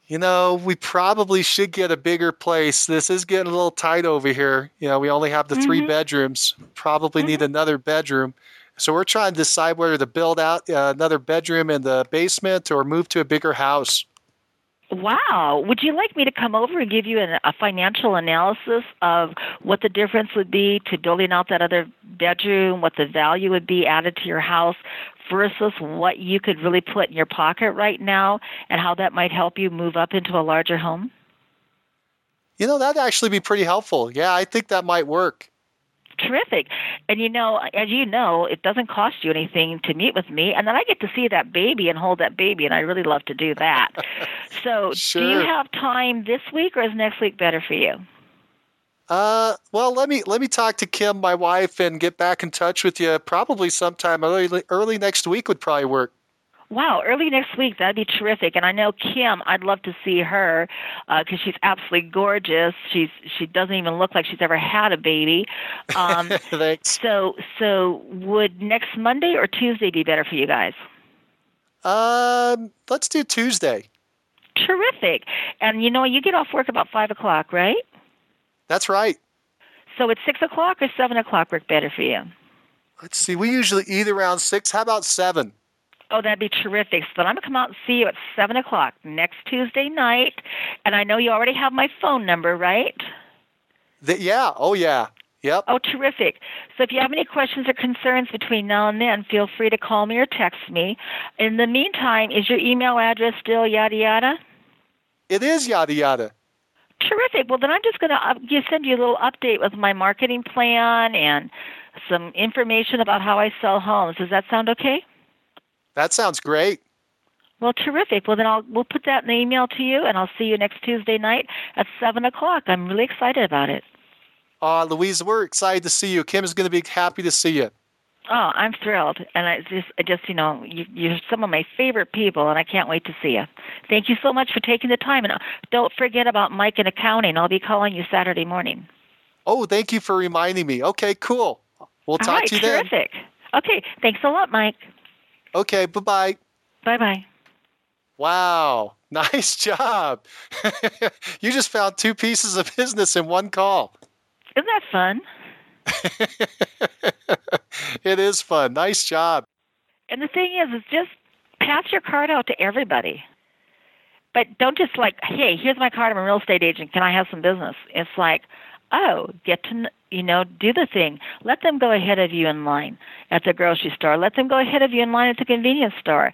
You know, we probably should get a bigger place. This is getting a little tight over here. You know, we only have the mm-hmm. three bedrooms. Probably mm-hmm. need another bedroom. So we're trying to decide whether to build out uh, another bedroom in the basement or move to a bigger house. Wow. Would you like me to come over and give you an, a financial analysis of what the difference would be to building out that other bedroom, what the value would be added to your house versus what you could really put in your pocket right now, and how that might help you move up into a larger home? You know, that'd actually be pretty helpful. Yeah, I think that might work terrific. And you know, as you know, it doesn't cost you anything to meet with me, and then I get to see that baby and hold that baby, and I really love to do that. so, sure. do you have time this week, or is next week better for you? Uh, well, let me let me talk to Kim, my wife, and get back in touch with you. Probably sometime early early next week would probably work. Wow, early next week, that'd be terrific. And I know Kim, I'd love to see her because uh, she's absolutely gorgeous. She's she doesn't even look like she's ever had a baby. Um, Thanks. So so would next Monday or Tuesday be better for you guys? Um, let's do Tuesday. Terrific. And you know, you get off work about five o'clock, right? That's right. So it's six o'clock or seven o'clock work better for you? Let's see. We usually eat around six. How about seven? Oh, that'd be terrific. So then I'm going to come out and see you at 7 o'clock next Tuesday night. And I know you already have my phone number, right? The, yeah. Oh, yeah. Yep. Oh, terrific. So if you have any questions or concerns between now and then, feel free to call me or text me. In the meantime, is your email address still yada yada? It is yada yada. Terrific. Well, then I'm just going to uh, send you a little update with my marketing plan and some information about how I sell homes. Does that sound okay? That sounds great. Well, terrific. Well, then I'll we'll put that in the email to you, and I'll see you next Tuesday night at seven o'clock. I'm really excited about it. Uh, Louise, we're excited to see you. Kim is going to be happy to see you. Oh, I'm thrilled, and I just, I just, you know, you, you're some of my favorite people, and I can't wait to see you. Thank you so much for taking the time, and uh, don't forget about Mike and accounting. I'll be calling you Saturday morning. Oh, thank you for reminding me. Okay, cool. We'll talk right, to you terrific. then. Terrific. Okay, thanks a lot, Mike. Okay, bye bye. Bye bye. Wow, nice job. you just found two pieces of business in one call. Isn't that fun? it is fun. Nice job. And the thing is, is just pass your card out to everybody. But don't just like, hey, here's my card. I'm a real estate agent. Can I have some business? It's like, oh, get to you know, do the thing. Let them go ahead of you in line at the grocery store. Let them go ahead of you in line at the convenience store,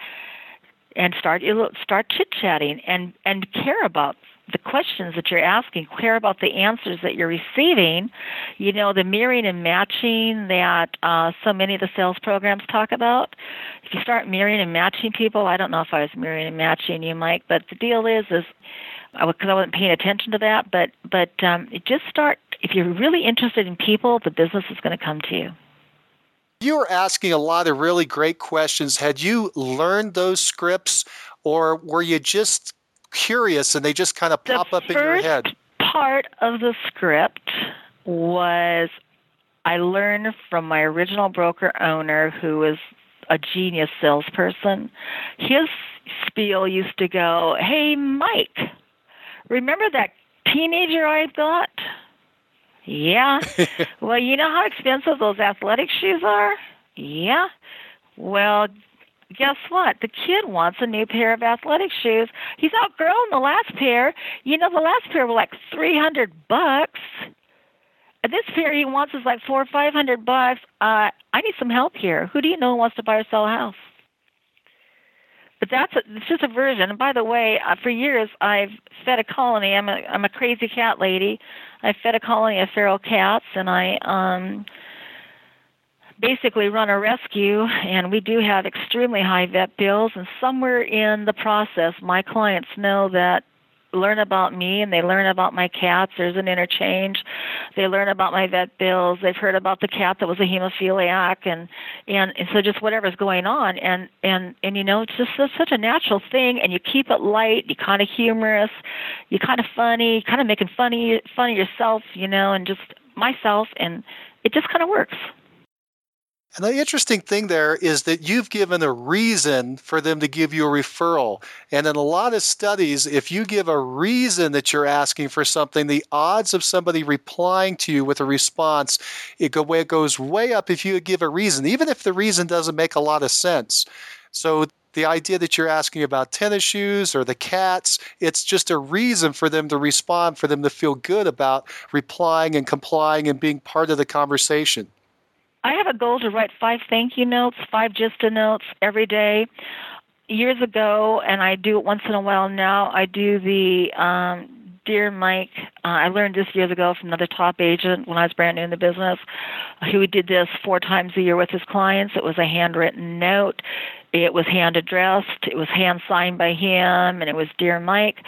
and start you start chit chatting and and care about the questions that you're asking. Care about the answers that you're receiving. You know, the mirroring and matching that uh, so many of the sales programs talk about. If you start mirroring and matching people, I don't know if I was mirroring and matching you, Mike, but the deal is is because I wasn't paying attention to that. But but um, just start if you're really interested in people, the business is going to come to you. You were asking a lot of really great questions. Had you learned those scripts, or were you just curious and they just kind of pop the up in your head? Part of the script was I learned from my original broker owner, who was a genius salesperson. His spiel used to go, Hey, Mike, remember that teenager I've got? Yeah. well, you know how expensive those athletic shoes are? Yeah. Well, guess what? The kid wants a new pair of athletic shoes. He's outgrown the last pair. You know, the last pair were like three hundred bucks. This pair he wants is like four or five hundred bucks. Uh, I need some help here. Who do you know wants to buy or sell a house? But that's a, it's just a version. And by the way, uh, for years I've fed a colony. I'm a I'm a crazy cat lady. I fed a colony of feral cats, and I um basically run a rescue. And we do have extremely high vet bills. And somewhere in the process, my clients know that learn about me and they learn about my cats. There's an interchange. They learn about my vet bills. They've heard about the cat that was a hemophiliac and and, and so just whatever's going on and and and you know it's just it's such a natural thing and you keep it light. You kind of humorous. You kind of funny. Kind of making funny funny yourself, you know, and just myself and it just kind of works. And the interesting thing there is that you've given a reason for them to give you a referral. And in a lot of studies, if you give a reason that you're asking for something, the odds of somebody replying to you with a response, it, go, it goes way up if you give a reason, even if the reason doesn't make a lot of sense. So the idea that you're asking about tennis shoes or the cats, it's just a reason for them to respond, for them to feel good about replying and complying and being part of the conversation. I have a goal to write five thank you notes, five Gista notes every day. Years ago, and I do it once in a while now, I do the um, Dear Mike. Uh, I learned this years ago from another top agent when I was brand new in the business. He did this four times a year with his clients. It was a handwritten note. It was hand addressed. It was hand signed by him, and it was Dear Mike.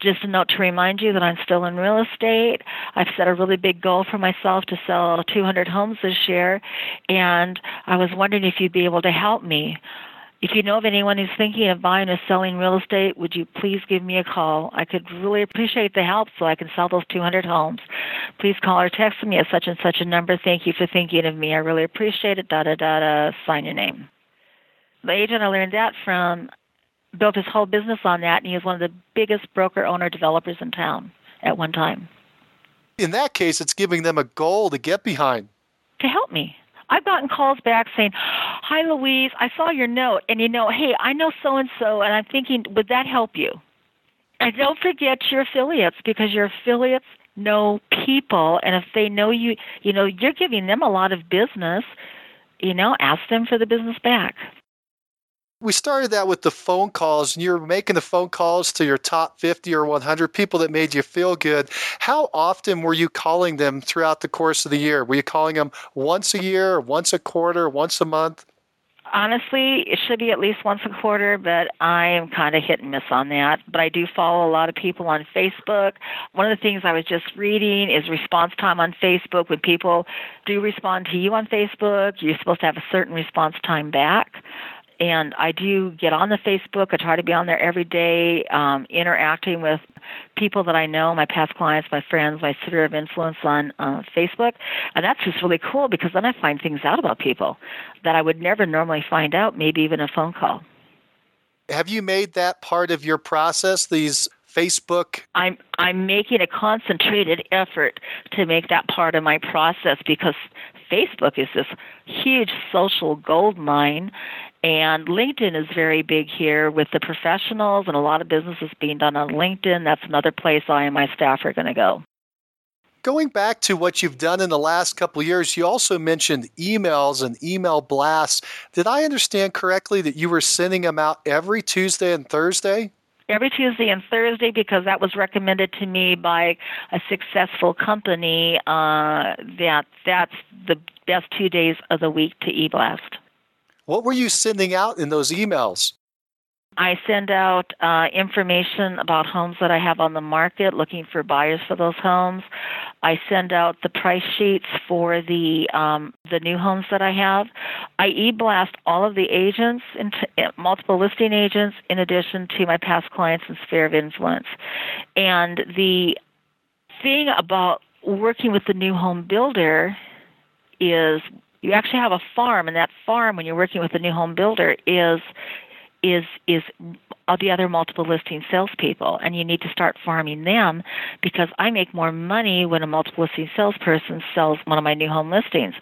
Just a note to remind you that I'm still in real estate. I've set a really big goal for myself to sell 200 homes this year, and I was wondering if you'd be able to help me. If you know of anyone who's thinking of buying or selling real estate, would you please give me a call? I could really appreciate the help so I can sell those 200 homes. Please call or text me at such and such a number. Thank you for thinking of me. I really appreciate it. Da da da da. Sign your name. The agent I learned that from built his whole business on that, and he was one of the biggest broker owner developers in town at one time. In that case, it's giving them a goal to get behind. To help me. I've gotten calls back saying, Hi, Louise, I saw your note, and you know, hey, I know so and so, and I'm thinking, would that help you? And don't forget your affiliates because your affiliates know people, and if they know you, you know, you're giving them a lot of business, you know, ask them for the business back we started that with the phone calls and you're making the phone calls to your top 50 or 100 people that made you feel good. How often were you calling them throughout the course of the year? Were you calling them once a year once a quarter once a month? Honestly it should be at least once a quarter but i am kind of hit and miss on that. But i do follow a lot of people on facebook. One of the things i was just reading is response time on facebook. When people do respond to you on facebook you're supposed to have a certain response time back and I do get on the Facebook. I try to be on there every day, um, interacting with people that I know, my past clients, my friends, my sphere of influence on uh, Facebook. And that's just really cool because then I find things out about people that I would never normally find out, maybe even a phone call. Have you made that part of your process? These Facebook? I'm I'm making a concentrated effort to make that part of my process because Facebook is this huge social gold mine and LinkedIn is very big here with the professionals and a lot of businesses being done on LinkedIn. That's another place I and my staff are going to go. Going back to what you've done in the last couple years, you also mentioned emails and email blasts. Did I understand correctly that you were sending them out every Tuesday and Thursday? Every Tuesday and Thursday because that was recommended to me by a successful company. Uh, that that's the best two days of the week to e-blast. What were you sending out in those emails? I send out uh, information about homes that I have on the market, looking for buyers for those homes. I send out the price sheets for the um, the new homes that I have. I e-blast all of the agents, into, uh, multiple listing agents, in addition to my past clients and sphere of influence. And the thing about working with the new home builder is you actually have a farm, and that farm, when you're working with a new home builder, is is is of the other multiple listing salespeople, and you need to start farming them because I make more money when a multiple listing salesperson sells one of my new home listings.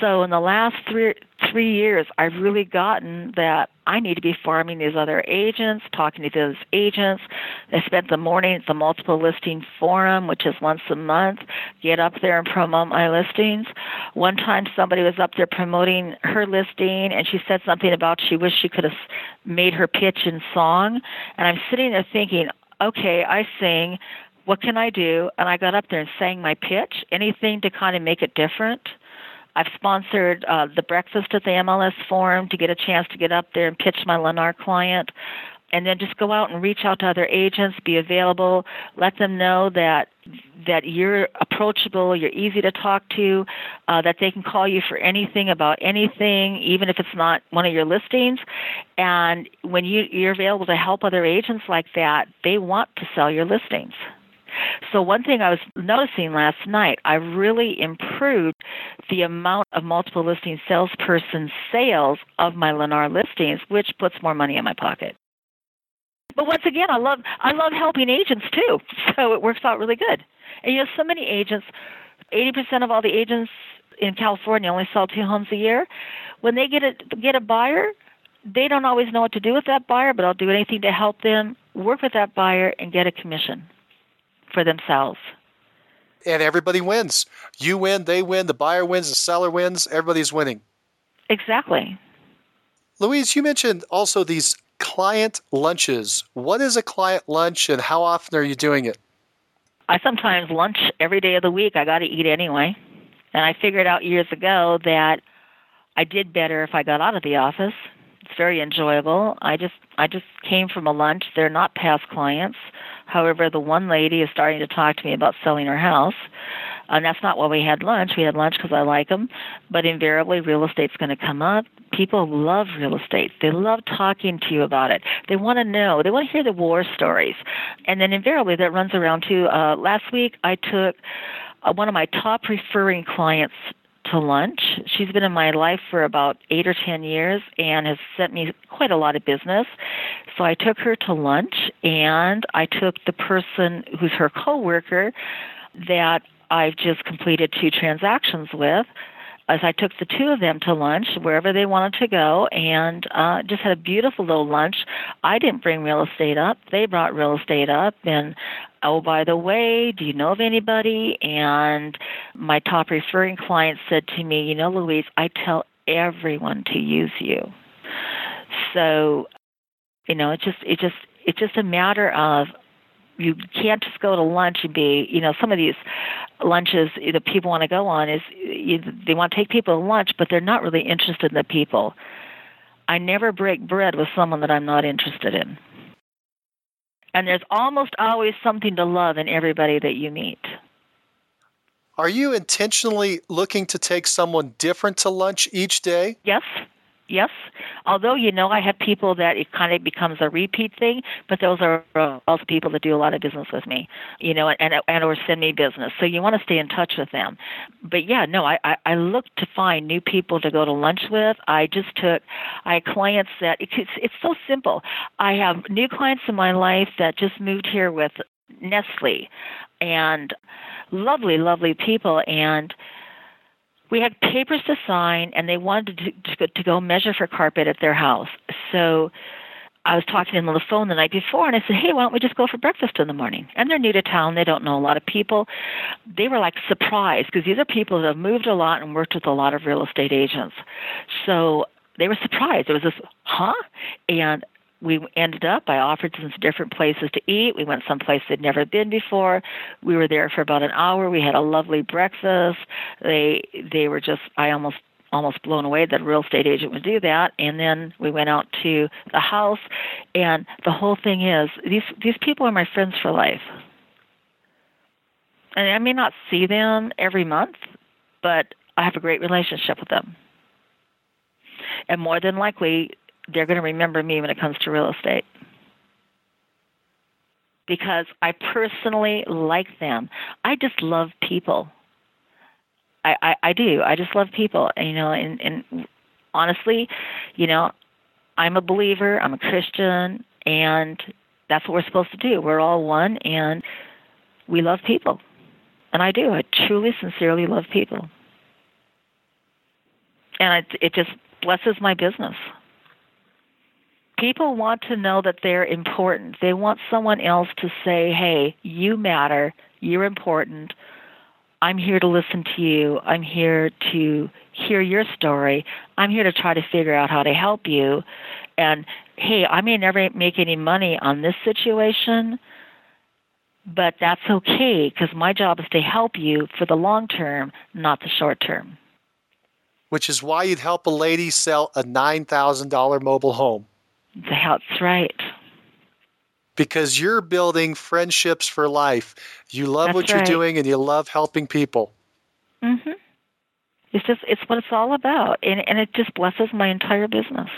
So in the last three three years, I've really gotten that I need to be farming these other agents, talking to those agents. I spent the morning at the multiple listing forum, which is once a month, get up there and promote my listings. One time somebody was up there promoting her listing and she said something about she wished she could have made her pitch in song. And I'm sitting there thinking, okay, I sing. What can I do? And I got up there and sang my pitch. Anything to kind of make it different. I've sponsored uh, the breakfast at the MLS Forum to get a chance to get up there and pitch my Lennar client. and then just go out and reach out to other agents, be available, let them know that that you're approachable, you're easy to talk to, uh, that they can call you for anything about anything, even if it's not one of your listings. And when you, you're available to help other agents like that, they want to sell your listings. So one thing I was noticing last night, I really improved the amount of multiple listing salesperson sales of my Lennar listings, which puts more money in my pocket. But once again, I love I love helping agents too, so it works out really good. And you know, so many agents, eighty percent of all the agents in California only sell two homes a year. When they get a get a buyer, they don't always know what to do with that buyer, but I'll do anything to help them work with that buyer and get a commission for themselves. And everybody wins. You win, they win, the buyer wins, the seller wins, everybody's winning. Exactly. Louise, you mentioned also these client lunches. What is a client lunch and how often are you doing it? I sometimes lunch every day of the week. I got to eat anyway. And I figured out years ago that I did better if I got out of the office. It's very enjoyable. I just I just came from a lunch. They're not past clients. However, the one lady is starting to talk to me about selling her house. And that's not why we had lunch. We had lunch because I like them. But invariably, real estate's going to come up. People love real estate. They love talking to you about it. They want to know. They want to hear the war stories. And then invariably, that runs around to Uh, last week, I took uh, one of my top referring clients to lunch. She's been in my life for about eight or ten years and has sent me quite a lot of business. So I took her to lunch and I took the person who's her coworker that I've just completed two transactions with. As I took the two of them to lunch wherever they wanted to go, and uh, just had a beautiful little lunch. I didn't bring real estate up; they brought real estate up, and oh, by the way, do you know of anybody? And my top referring client said to me, you know, Louise, I tell everyone to use you. So, you know, it just it just it's just a matter of you can't just go to lunch and be, you know, some of these lunches that people want to go on is you, they want to take people to lunch, but they're not really interested in the people. I never break bread with someone that I'm not interested in. And there's almost always something to love in everybody that you meet. Are you intentionally looking to take someone different to lunch each day? Yes yes. Although you know, I have people that it kind of becomes a repeat thing, but those are uh, also people that do a lot of business with me, you know, and and or send me business. So you want to stay in touch with them. But yeah, no, I I, I look to find new people to go to lunch with. I just took I had clients that it's it's so simple. I have new clients in my life that just moved here with Nestle, and lovely, lovely people and we had papers to sign and they wanted to, to, go measure for carpet at their house. So I was talking to them on the phone the night before, and I said, "Hey, why don't we just go for breakfast in the morning?" And they're new to town; they don't know a lot of people. They were like surprised because these are people that have moved a lot and worked with a lot of real estate agents. So they were surprised. It was this, huh? And we ended up i offered them some different places to eat. We went someplace they'd never been before. We were there for about an hour. We had a lovely breakfast. They they were just i almost almost blown away that a real estate agent would do that. And then we went out to the house. And the whole thing is these these people are my friends for life. And i may not see them every month but i have a great relationship with them. And more than likely they're going to remember me when it comes to real estate because I personally like them. I just love people. I, I, I do. I just love people. And, you know, and, and honestly, you know, I'm a believer. I'm a Christian, and that's what we're supposed to do. We're all one, and we love people. And I do. I truly, sincerely love people. And it, it just blesses my business people want to know that they're important. They want someone else to say, hey, you matter, you're important. I'm here to listen to you. I'm here to hear your story. I'm here to try to figure out how to help you. And hey, I may never make any money on this situation, but that's okay because my job is to help you for the long term, not the short term. Which is why you'd help a lady sell a $9,000 mobile home. That's right. because you're building friendships for life. You love That's what you're right. doing and you love helping people. Mhm. It's just it's what it's all about and and it just blesses my entire business.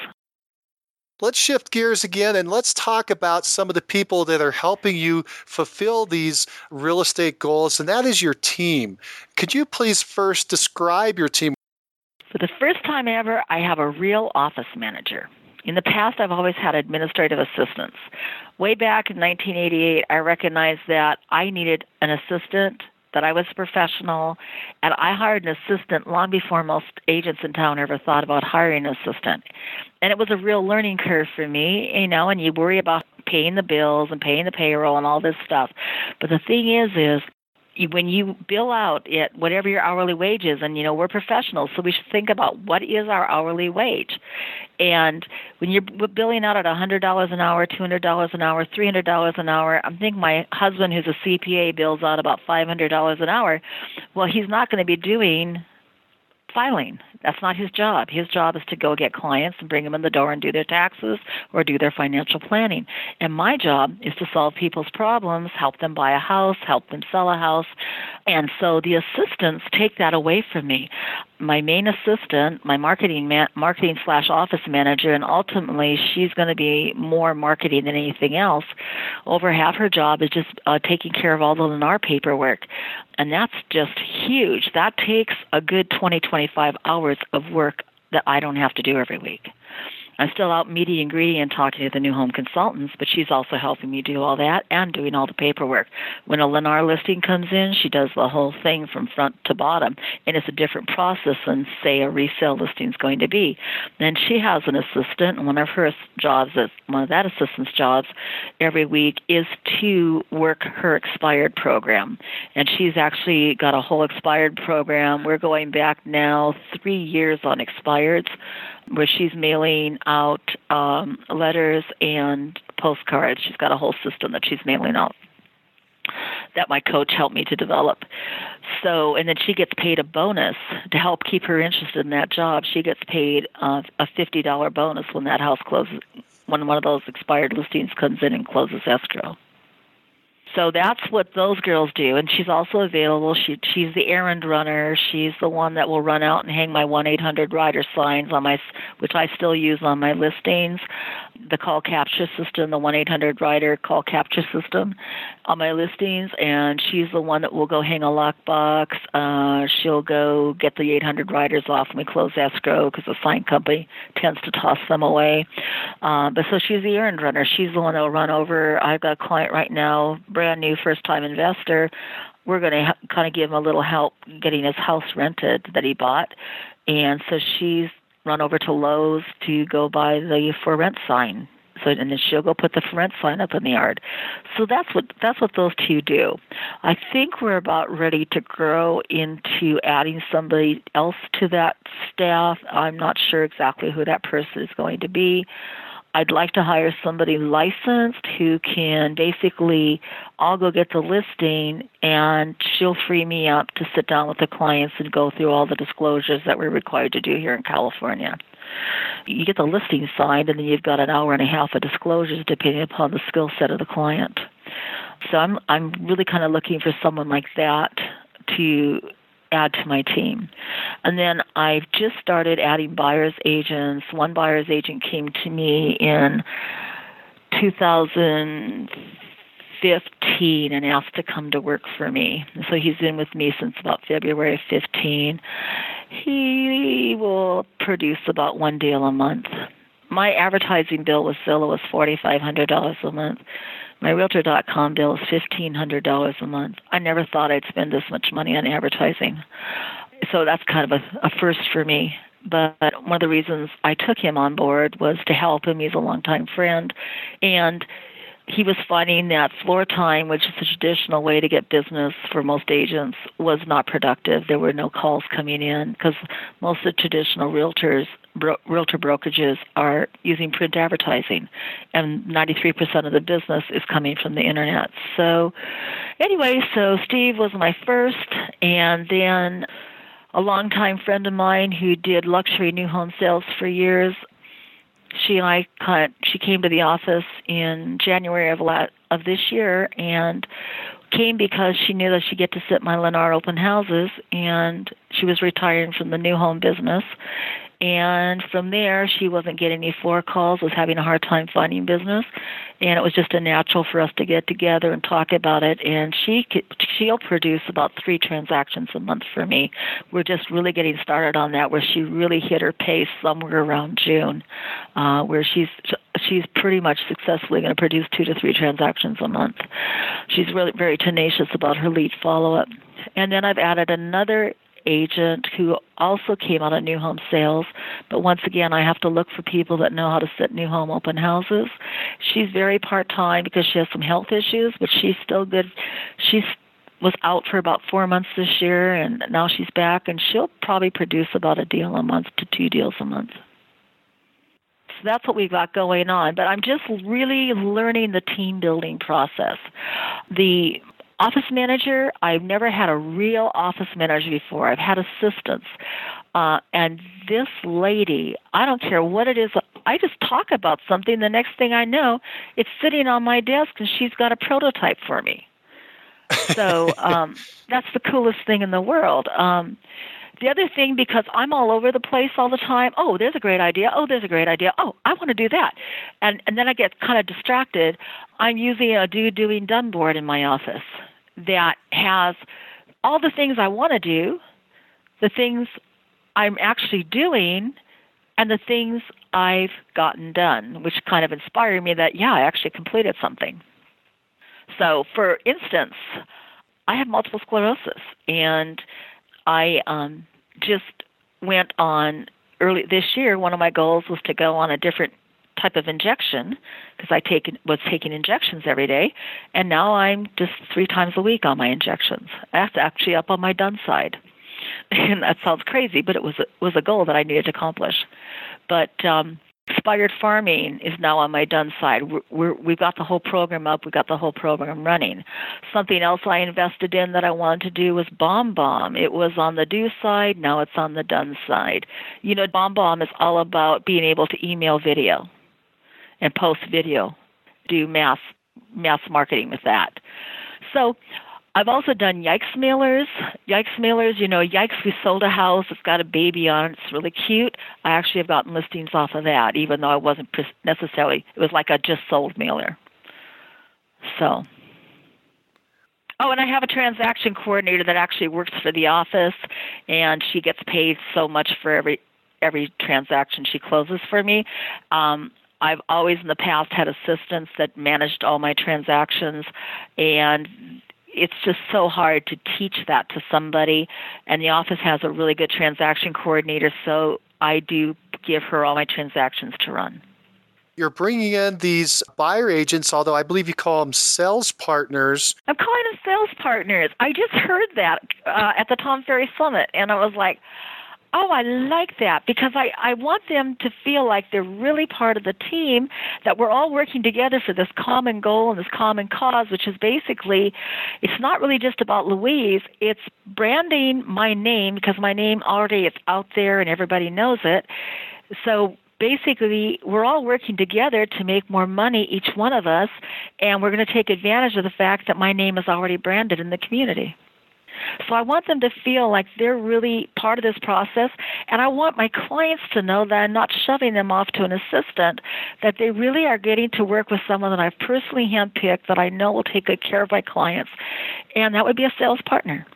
Let's shift gears again and let's talk about some of the people that are helping you fulfill these real estate goals, and that is your team. Could you please first describe your team? For the first time ever, I have a real office manager. In the past, I've always had administrative assistants. Way back in 1988, I recognized that I needed an assistant, that I was a professional, and I hired an assistant long before most agents in town ever thought about hiring an assistant. And it was a real learning curve for me, you know, and you worry about paying the bills and paying the payroll and all this stuff. But the thing is, is when you bill out at whatever your hourly wage is, and you know we're professionals, so we should think about what is our hourly wage. And when you're billing out at a hundred dollars an hour, two hundred dollars an hour, three hundred dollars an hour, I'm thinking my husband, who's a CPA, bills out about five hundred dollars an hour. Well, he's not going to be doing filing. That's not his job. His job is to go get clients and bring them in the door and do their taxes or do their financial planning. And my job is to solve people's problems, help them buy a house, help them sell a house. And so the assistants take that away from me. My main assistant, my marketing man, marketing slash office manager, and ultimately she's going to be more marketing than anything else. Over half her job is just uh, taking care of all the Lennar paperwork and that's just huge. That takes a good 20, 25 hours of work that I don't have to do every week. I'm still out meeting and greeting and talking to the new home consultants, but she's also helping me do all that and doing all the paperwork. When a Lennar listing comes in, she does the whole thing from front to bottom, and it's a different process than, say, a resale listing is going to be. Then she has an assistant, and one of her jobs, is, one of that assistant's jobs every week is to work her expired program. And she's actually got a whole expired program. We're going back now three years on expireds where she's mailing out um, letters and postcards. She's got a whole system that she's mailing out that my coach helped me to develop. So, and then she gets paid a bonus to help keep her interested in that job. She gets paid uh, a fifty dollar bonus when that house closes, when one of those expired listings comes in and closes escrow. So that's what those girls do, and she's also available. She she's the errand runner. She's the one that will run out and hang my one eight hundred rider signs on my, which I still use on my listings. The call capture system, the one eight hundred rider call capture system, on my listings, and she's the one that will go hang a lockbox. Uh, she'll go get the eight hundred riders off when we close escrow because the sign company tends to toss them away. Uh, but so she's the errand runner. She's the one that will run over. I've got a client right now brand new first time investor, we're going to kind of give him a little help getting his house rented that he bought. And so she's run over to Lowe's to go buy the for rent sign. So and then she'll go put the for rent sign up in the yard. So that's what that's what those two do. I think we're about ready to grow into adding somebody else to that staff. I'm not sure exactly who that person is going to be. I'd like to hire somebody licensed who can basically, I'll go get the listing and she'll free me up to sit down with the clients and go through all the disclosures that we're required to do here in California. You get the listing signed and then you've got an hour and a half of disclosures depending upon the skill set of the client. So I'm I'm really kind of looking for someone like that to add to my team. And then I've just started adding buyer's agents. One buyer's agent came to me in 2015 and asked to come to work for me. So he's been with me since about February of 15. He will produce about one deal a month. My advertising bill with Zillow was $4,500 a month. My Realtor.com bill is $1,500 a month. I never thought I'd spend this much money on advertising. So that's kind of a, a first for me. But one of the reasons I took him on board was to help him. He's a longtime friend. And he was finding that floor time, which is a traditional way to get business for most agents, was not productive. There were no calls coming in because most of the traditional realtors, bro- realtor brokerages, are using print advertising, and 93% of the business is coming from the internet. So, anyway, so Steve was my first, and then a longtime friend of mine who did luxury new home sales for years she and I of, she came to the office in January of la- of this year and came because she knew that she'd get to sit my Lennar open houses and she was retiring from the new home business and from there, she wasn't getting any floor calls, was having a hard time finding business, and it was just a natural for us to get together and talk about it. And she she'll produce about three transactions a month for me. We're just really getting started on that, where she really hit her pace somewhere around June, uh, where she's she's pretty much successfully going to produce two to three transactions a month. She's really very tenacious about her lead follow up. And then I've added another agent who also came out of new home sales. But once again, I have to look for people that know how to set new home open houses. She's very part time because she has some health issues, but she's still good. She's was out for about four months this year, and now she's back, and she'll probably produce about a deal a month to two deals a month. So that's what we've got going on. But I'm just really learning the team building process. The office manager, I've never had a real office manager before. I've had assistants. Uh, and this lady, I don't care what it is, I just talk about something. The next thing I know, it's sitting on my desk and she's got a prototype for me. So um, that's the coolest thing in the world. Um, the other thing, because I'm all over the place all the time, oh, there's a great idea. Oh, there's a great idea. Oh, I want to do that. And, and then I get kind of distracted. I'm using a do, doing, done board in my office that has all the things I want to do, the things I'm actually doing, and the things I've gotten done, which kind of inspired me that, yeah, I actually completed something. So, for instance, I have multiple sclerosis, and I um, just went on early this year. One of my goals was to go on a different type of injection because I take was taking injections every day, and now I'm just three times a week on my injections. That's actually up on my done side, and that sounds crazy, but it was a, was a goal that I needed to accomplish. But um, Inspired Farming is now on my done side. We're, we have got the whole program up. We've got the whole program running. Something else I invested in that I wanted to do was BombBomb. It was on the do side. Now it's on the done side. You know, BombBomb is all about being able to email video and post video, do mass mass marketing with that. So I've also done Yikes mailers. Yikes mailers, you know, Yikes, we sold a house. It's got a baby on it. It's really cute. I actually have gotten listings off of that, even though I wasn't necessarily, it was like a just sold mailer. So. Oh, and I have a transaction coordinator that actually works for the office, and she gets paid so much for every every transaction she closes for me. Um, I've always in the past had assistants that managed all my transactions, and it's just so hard to teach that to somebody. And the office has a really good transaction coordinator, so I do give her all my transactions to run. You're bringing in these buyer agents, although I believe you call them sales partners. I'm calling them sales partners. I just heard that uh, at the Tom Ferry Summit, and I was like, Oh, I like that because I, I want them to feel like they're really part of the team, that we're all working together for this common goal and this common cause, which is basically, it's not really just about Louise, it's branding my name because my name already is out there and everybody knows it. So basically we're all working together to make more money each one of us and we're going to take advantage of the fact that my name is already branded in the community so I want them to feel like they're really part of this process, and I want my clients to know that I'm not shoving them off to an assistant, that they really are getting to work with someone that I've personally handpicked that I know will take good care of my clients, and that would be a sales partner.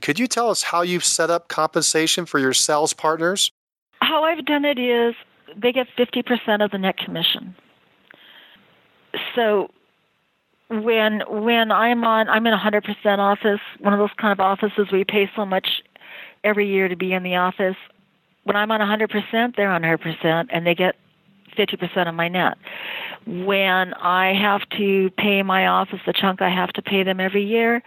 Could you tell us how you've set up compensation for your sales partners? How I've done it is they get 50% of the net commission. So when when I'm on I'm in a hundred percent office, one of those kind of offices where you pay so much every year to be in the office. When I'm on a hundred percent, they're on hundred percent and they get fifty percent of my net. When I have to pay my office the chunk I have to pay them every year,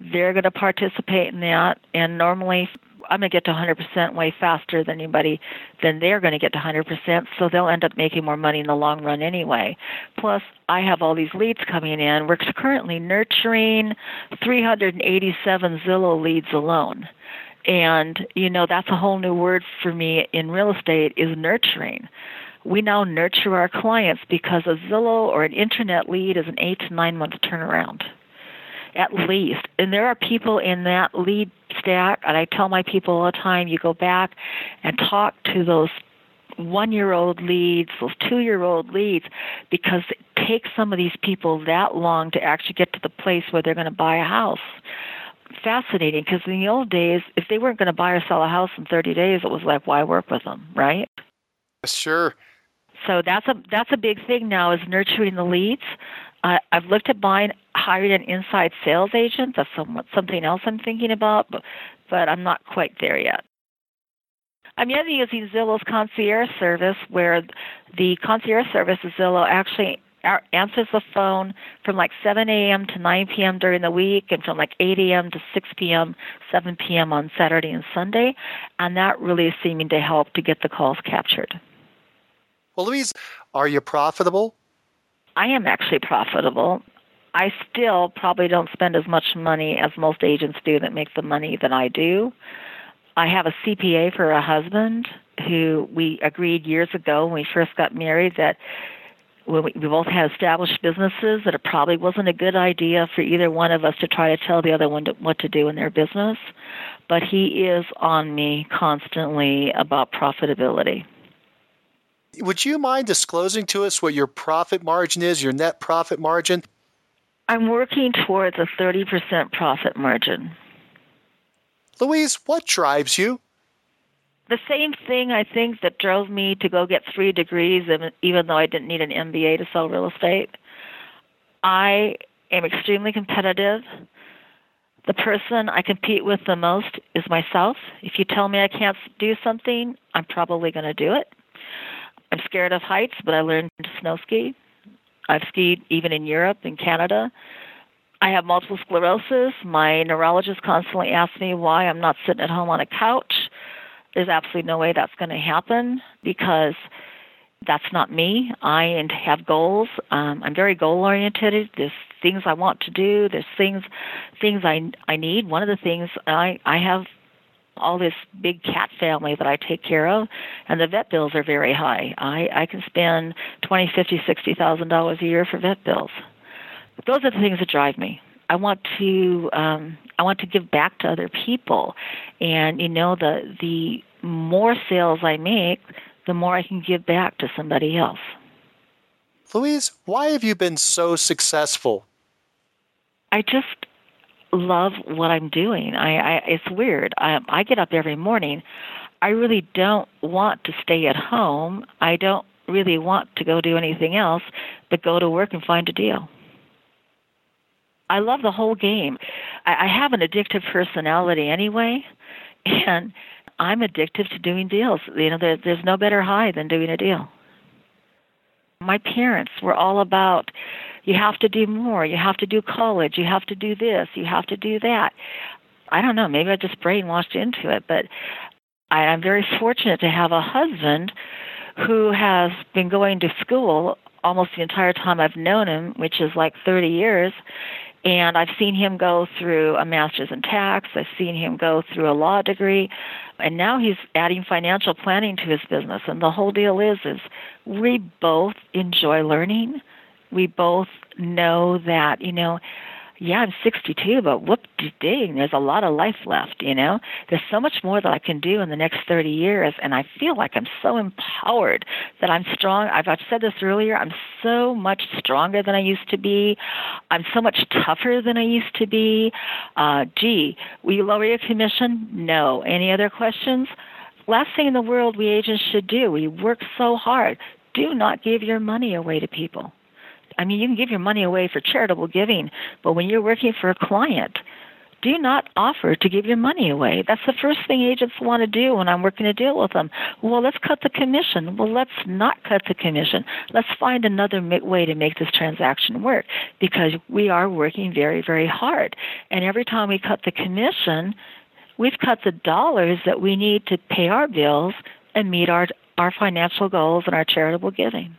they're going to participate in that and normally I'm going to get to 100% way faster than anybody, then they're going to get to 100%. So they'll end up making more money in the long run anyway. Plus, I have all these leads coming in. We're currently nurturing 387 Zillow leads alone. And, you know, that's a whole new word for me in real estate is nurturing we now nurture our clients because a Zillow or an internet lead is an eight to nine month turnaround at least. And there are people in that lead stack, and I tell my people all the time you go back and talk to those one year old leads, those two year old leads, because it takes some of these people that long to actually get to the place where they're going to buy a house. Fascinating because in the old days, if they weren't going to buy or sell a house in 30 days, it was like, why work with them, right? Sure. So that's a that's a big thing now is nurturing the leads. Uh, I've looked at buying hiring an inside sales agent. That's something else I'm thinking about, but, but I'm not quite there yet. I'm yet using Zillow's concierge service, where the concierge service of Zillow actually answers the phone from like 7 a.m. to 9 p.m. during the week, and from like 8 a.m. to 6 p.m., 7 p.m. on Saturday and Sunday, and that really is seeming to help to get the calls captured. Well, Louise, are you profitable? I am actually profitable. I still probably don't spend as much money as most agents do that make the money that I do. I have a CPA for a husband who we agreed years ago when we first got married that when we, we both had established businesses that it probably wasn't a good idea for either one of us to try to tell the other one to, what to do in their business. But he is on me constantly about profitability. Would you mind disclosing to us what your profit margin is, your net profit margin? I'm working towards a 30% profit margin. Louise, what drives you? The same thing I think that drove me to go get three degrees, even though I didn't need an MBA to sell real estate. I am extremely competitive. The person I compete with the most is myself. If you tell me I can't do something, I'm probably going to do it. I'm scared of heights, but I learned to snow ski. I've skied even in Europe and Canada. I have multiple sclerosis. My neurologist constantly asks me why I'm not sitting at home on a couch. There's absolutely no way that's going to happen because that's not me. I have goals. Um, I'm very goal oriented. There's things I want to do. There's things things I I need. One of the things I I have all this big cat family that I take care of, and the vet bills are very high. I I can spend twenty, fifty, sixty thousand dollars a year for vet bills. Those are the things that drive me. I want to um, I want to give back to other people, and you know the the more sales I make, the more I can give back to somebody else. Louise, why have you been so successful? I just love what I'm doing. I, I it's weird. I, I get up every morning. I really don't want to stay at home. I don't really want to go do anything else but go to work and find a deal. I love the whole game. I, I have an addictive personality anyway, and I'm addicted to doing deals. You know, there, there's no better high than doing a deal. My parents were all about you have to do more, you have to do college, you have to do this, you have to do that. I don't know, maybe I just brainwashed into it, but I, I'm very fortunate to have a husband who has been going to school almost the entire time I've known him, which is like 30 years. And I've seen him go through a master's in tax. I've seen him go through a law degree. And now he's adding financial planning to his business. And the whole deal is, is we both enjoy learning. We both know that, you know, yeah, I'm 62, but whoop de ding, there's a lot of life left, you know? There's so much more that I can do in the next 30 years, and I feel like I'm so empowered that I'm strong. I've, I've said this earlier, I'm so much stronger than I used to be. I'm so much tougher than I used to be. Uh, gee, will you lower your commission? No. Any other questions? Last thing in the world we agents should do, we work so hard. Do not give your money away to people. I mean, you can give your money away for charitable giving, but when you're working for a client, do not offer to give your money away. That's the first thing agents want to do when I'm working a deal with them. Well, let's cut the commission. Well, let's not cut the commission. Let's find another way to make this transaction work because we are working very, very hard. And every time we cut the commission, we've cut the dollars that we need to pay our bills and meet our, our financial goals and our charitable giving.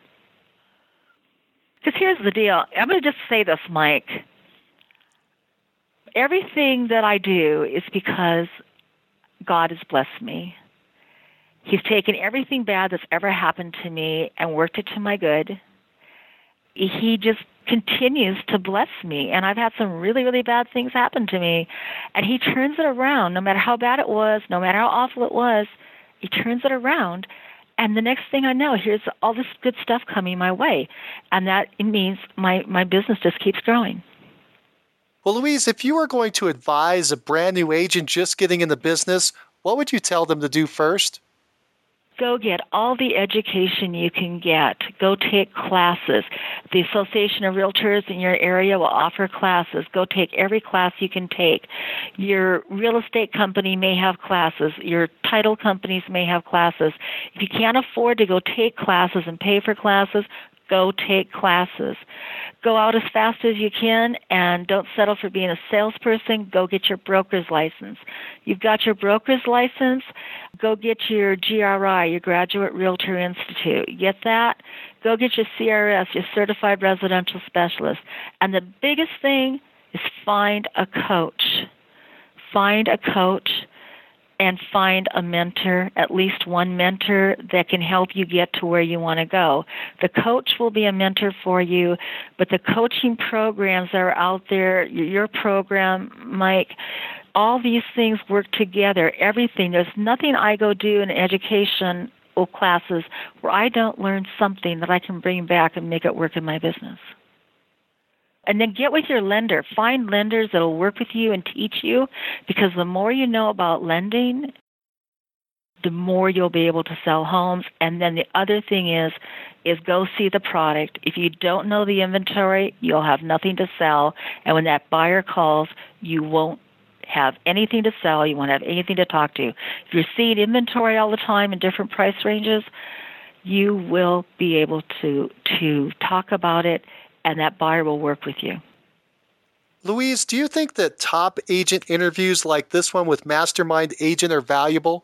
Because here's the deal. I'm going to just say this, Mike. Everything that I do is because God has blessed me. He's taken everything bad that's ever happened to me and worked it to my good. He just continues to bless me. And I've had some really, really bad things happen to me. And he turns it around, no matter how bad it was, no matter how awful it was, he turns it around. And the next thing I know, here's all this good stuff coming my way. And that means my, my business just keeps growing. Well, Louise, if you were going to advise a brand new agent just getting in the business, what would you tell them to do first? Go get all the education you can get. Go take classes. The Association of Realtors in your area will offer classes. Go take every class you can take. Your real estate company may have classes. Your title companies may have classes. If you can't afford to go take classes and pay for classes, go take classes. Go out as fast as you can and don't settle for being a salesperson. Go get your broker's license. You've got your broker's license, go get your GRI, your Graduate Realtor Institute. Get that? Go get your CRS, your Certified Residential Specialist. And the biggest thing is find a coach. Find a coach and find a mentor, at least one mentor that can help you get to where you want to go. The coach will be a mentor for you, but the coaching programs that are out there, your program, Mike, all these things work together. Everything. There's nothing I go do in education or classes where I don't learn something that I can bring back and make it work in my business. And then get with your lender. Find lenders that'll work with you and teach you because the more you know about lending, the more you'll be able to sell homes. And then the other thing is is go see the product. If you don't know the inventory, you'll have nothing to sell. And when that buyer calls, you won't have anything to sell, you won't have anything to talk to. If you're seeing inventory all the time in different price ranges, you will be able to to talk about it and that buyer will work with you. Louise, do you think that top agent interviews like this one with Mastermind Agent are valuable?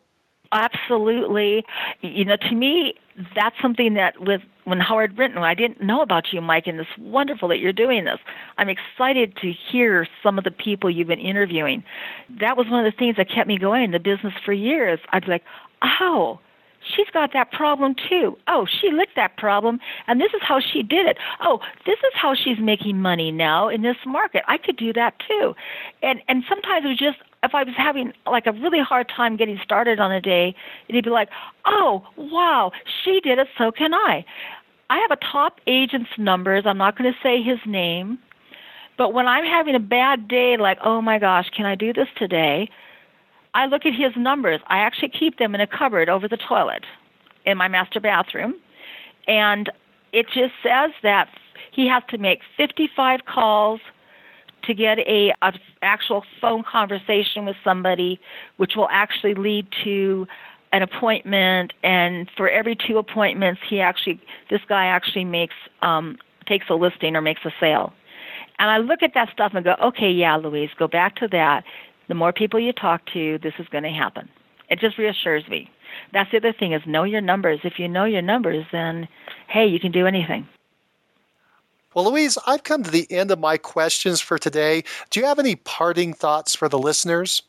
Absolutely. You know, to me, that's something that with when Howard Brinton, I didn't know about you, Mike, and it's wonderful that you're doing this. I'm excited to hear some of the people you've been interviewing. That was one of the things that kept me going in the business for years. I'd be like, oh, she's got that problem too. Oh, she licked that problem, and this is how she did it. Oh, this is how she's making money now in this market. I could do that too. And and sometimes it was just if I was having like a really hard time getting started on a day, it'd be like, oh wow, she did it, so can I. I have a top agent's numbers. I'm not going to say his name, but when I'm having a bad day, like, oh my gosh, can I do this today? I look at his numbers. I actually keep them in a cupboard over the toilet in my master bathroom. And it just says that he has to make 55 calls to get a, a actual phone conversation with somebody which will actually lead to an appointment and for every two appointments he actually this guy actually makes um takes a listing or makes a sale and i look at that stuff and go okay yeah louise go back to that the more people you talk to, this is going to happen. It just reassures me. That's the other thing is know your numbers. If you know your numbers, then hey, you can do anything. Well, Louise, I've come to the end of my questions for today. Do you have any parting thoughts for the listeners?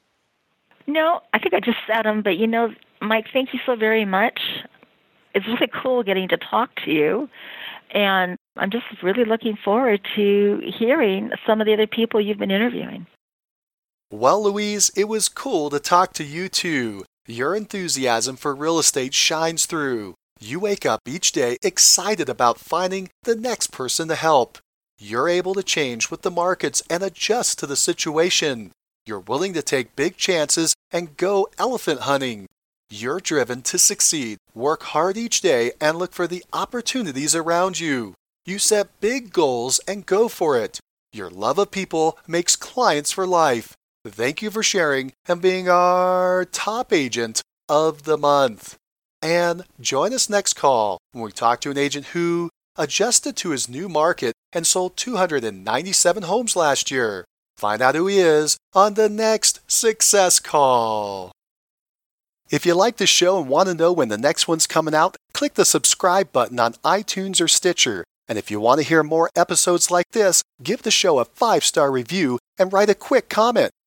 No, I think I just said them, but you know, Mike, thank you so very much. It's really cool getting to talk to you. And I'm just really looking forward to hearing some of the other people you've been interviewing. Well, Louise, it was cool to talk to you too. Your enthusiasm for real estate shines through. You wake up each day excited about finding the next person to help. You're able to change with the markets and adjust to the situation. You're willing to take big chances and go elephant hunting. You're driven to succeed, work hard each day, and look for the opportunities around you. You set big goals and go for it. Your love of people makes clients for life. Thank you for sharing and being our top agent of the month. And join us next call when we talk to an agent who adjusted to his new market and sold 297 homes last year. Find out who he is on the next Success Call. If you like the show and want to know when the next one's coming out, click the subscribe button on iTunes or Stitcher. And if you want to hear more episodes like this, give the show a five star review and write a quick comment.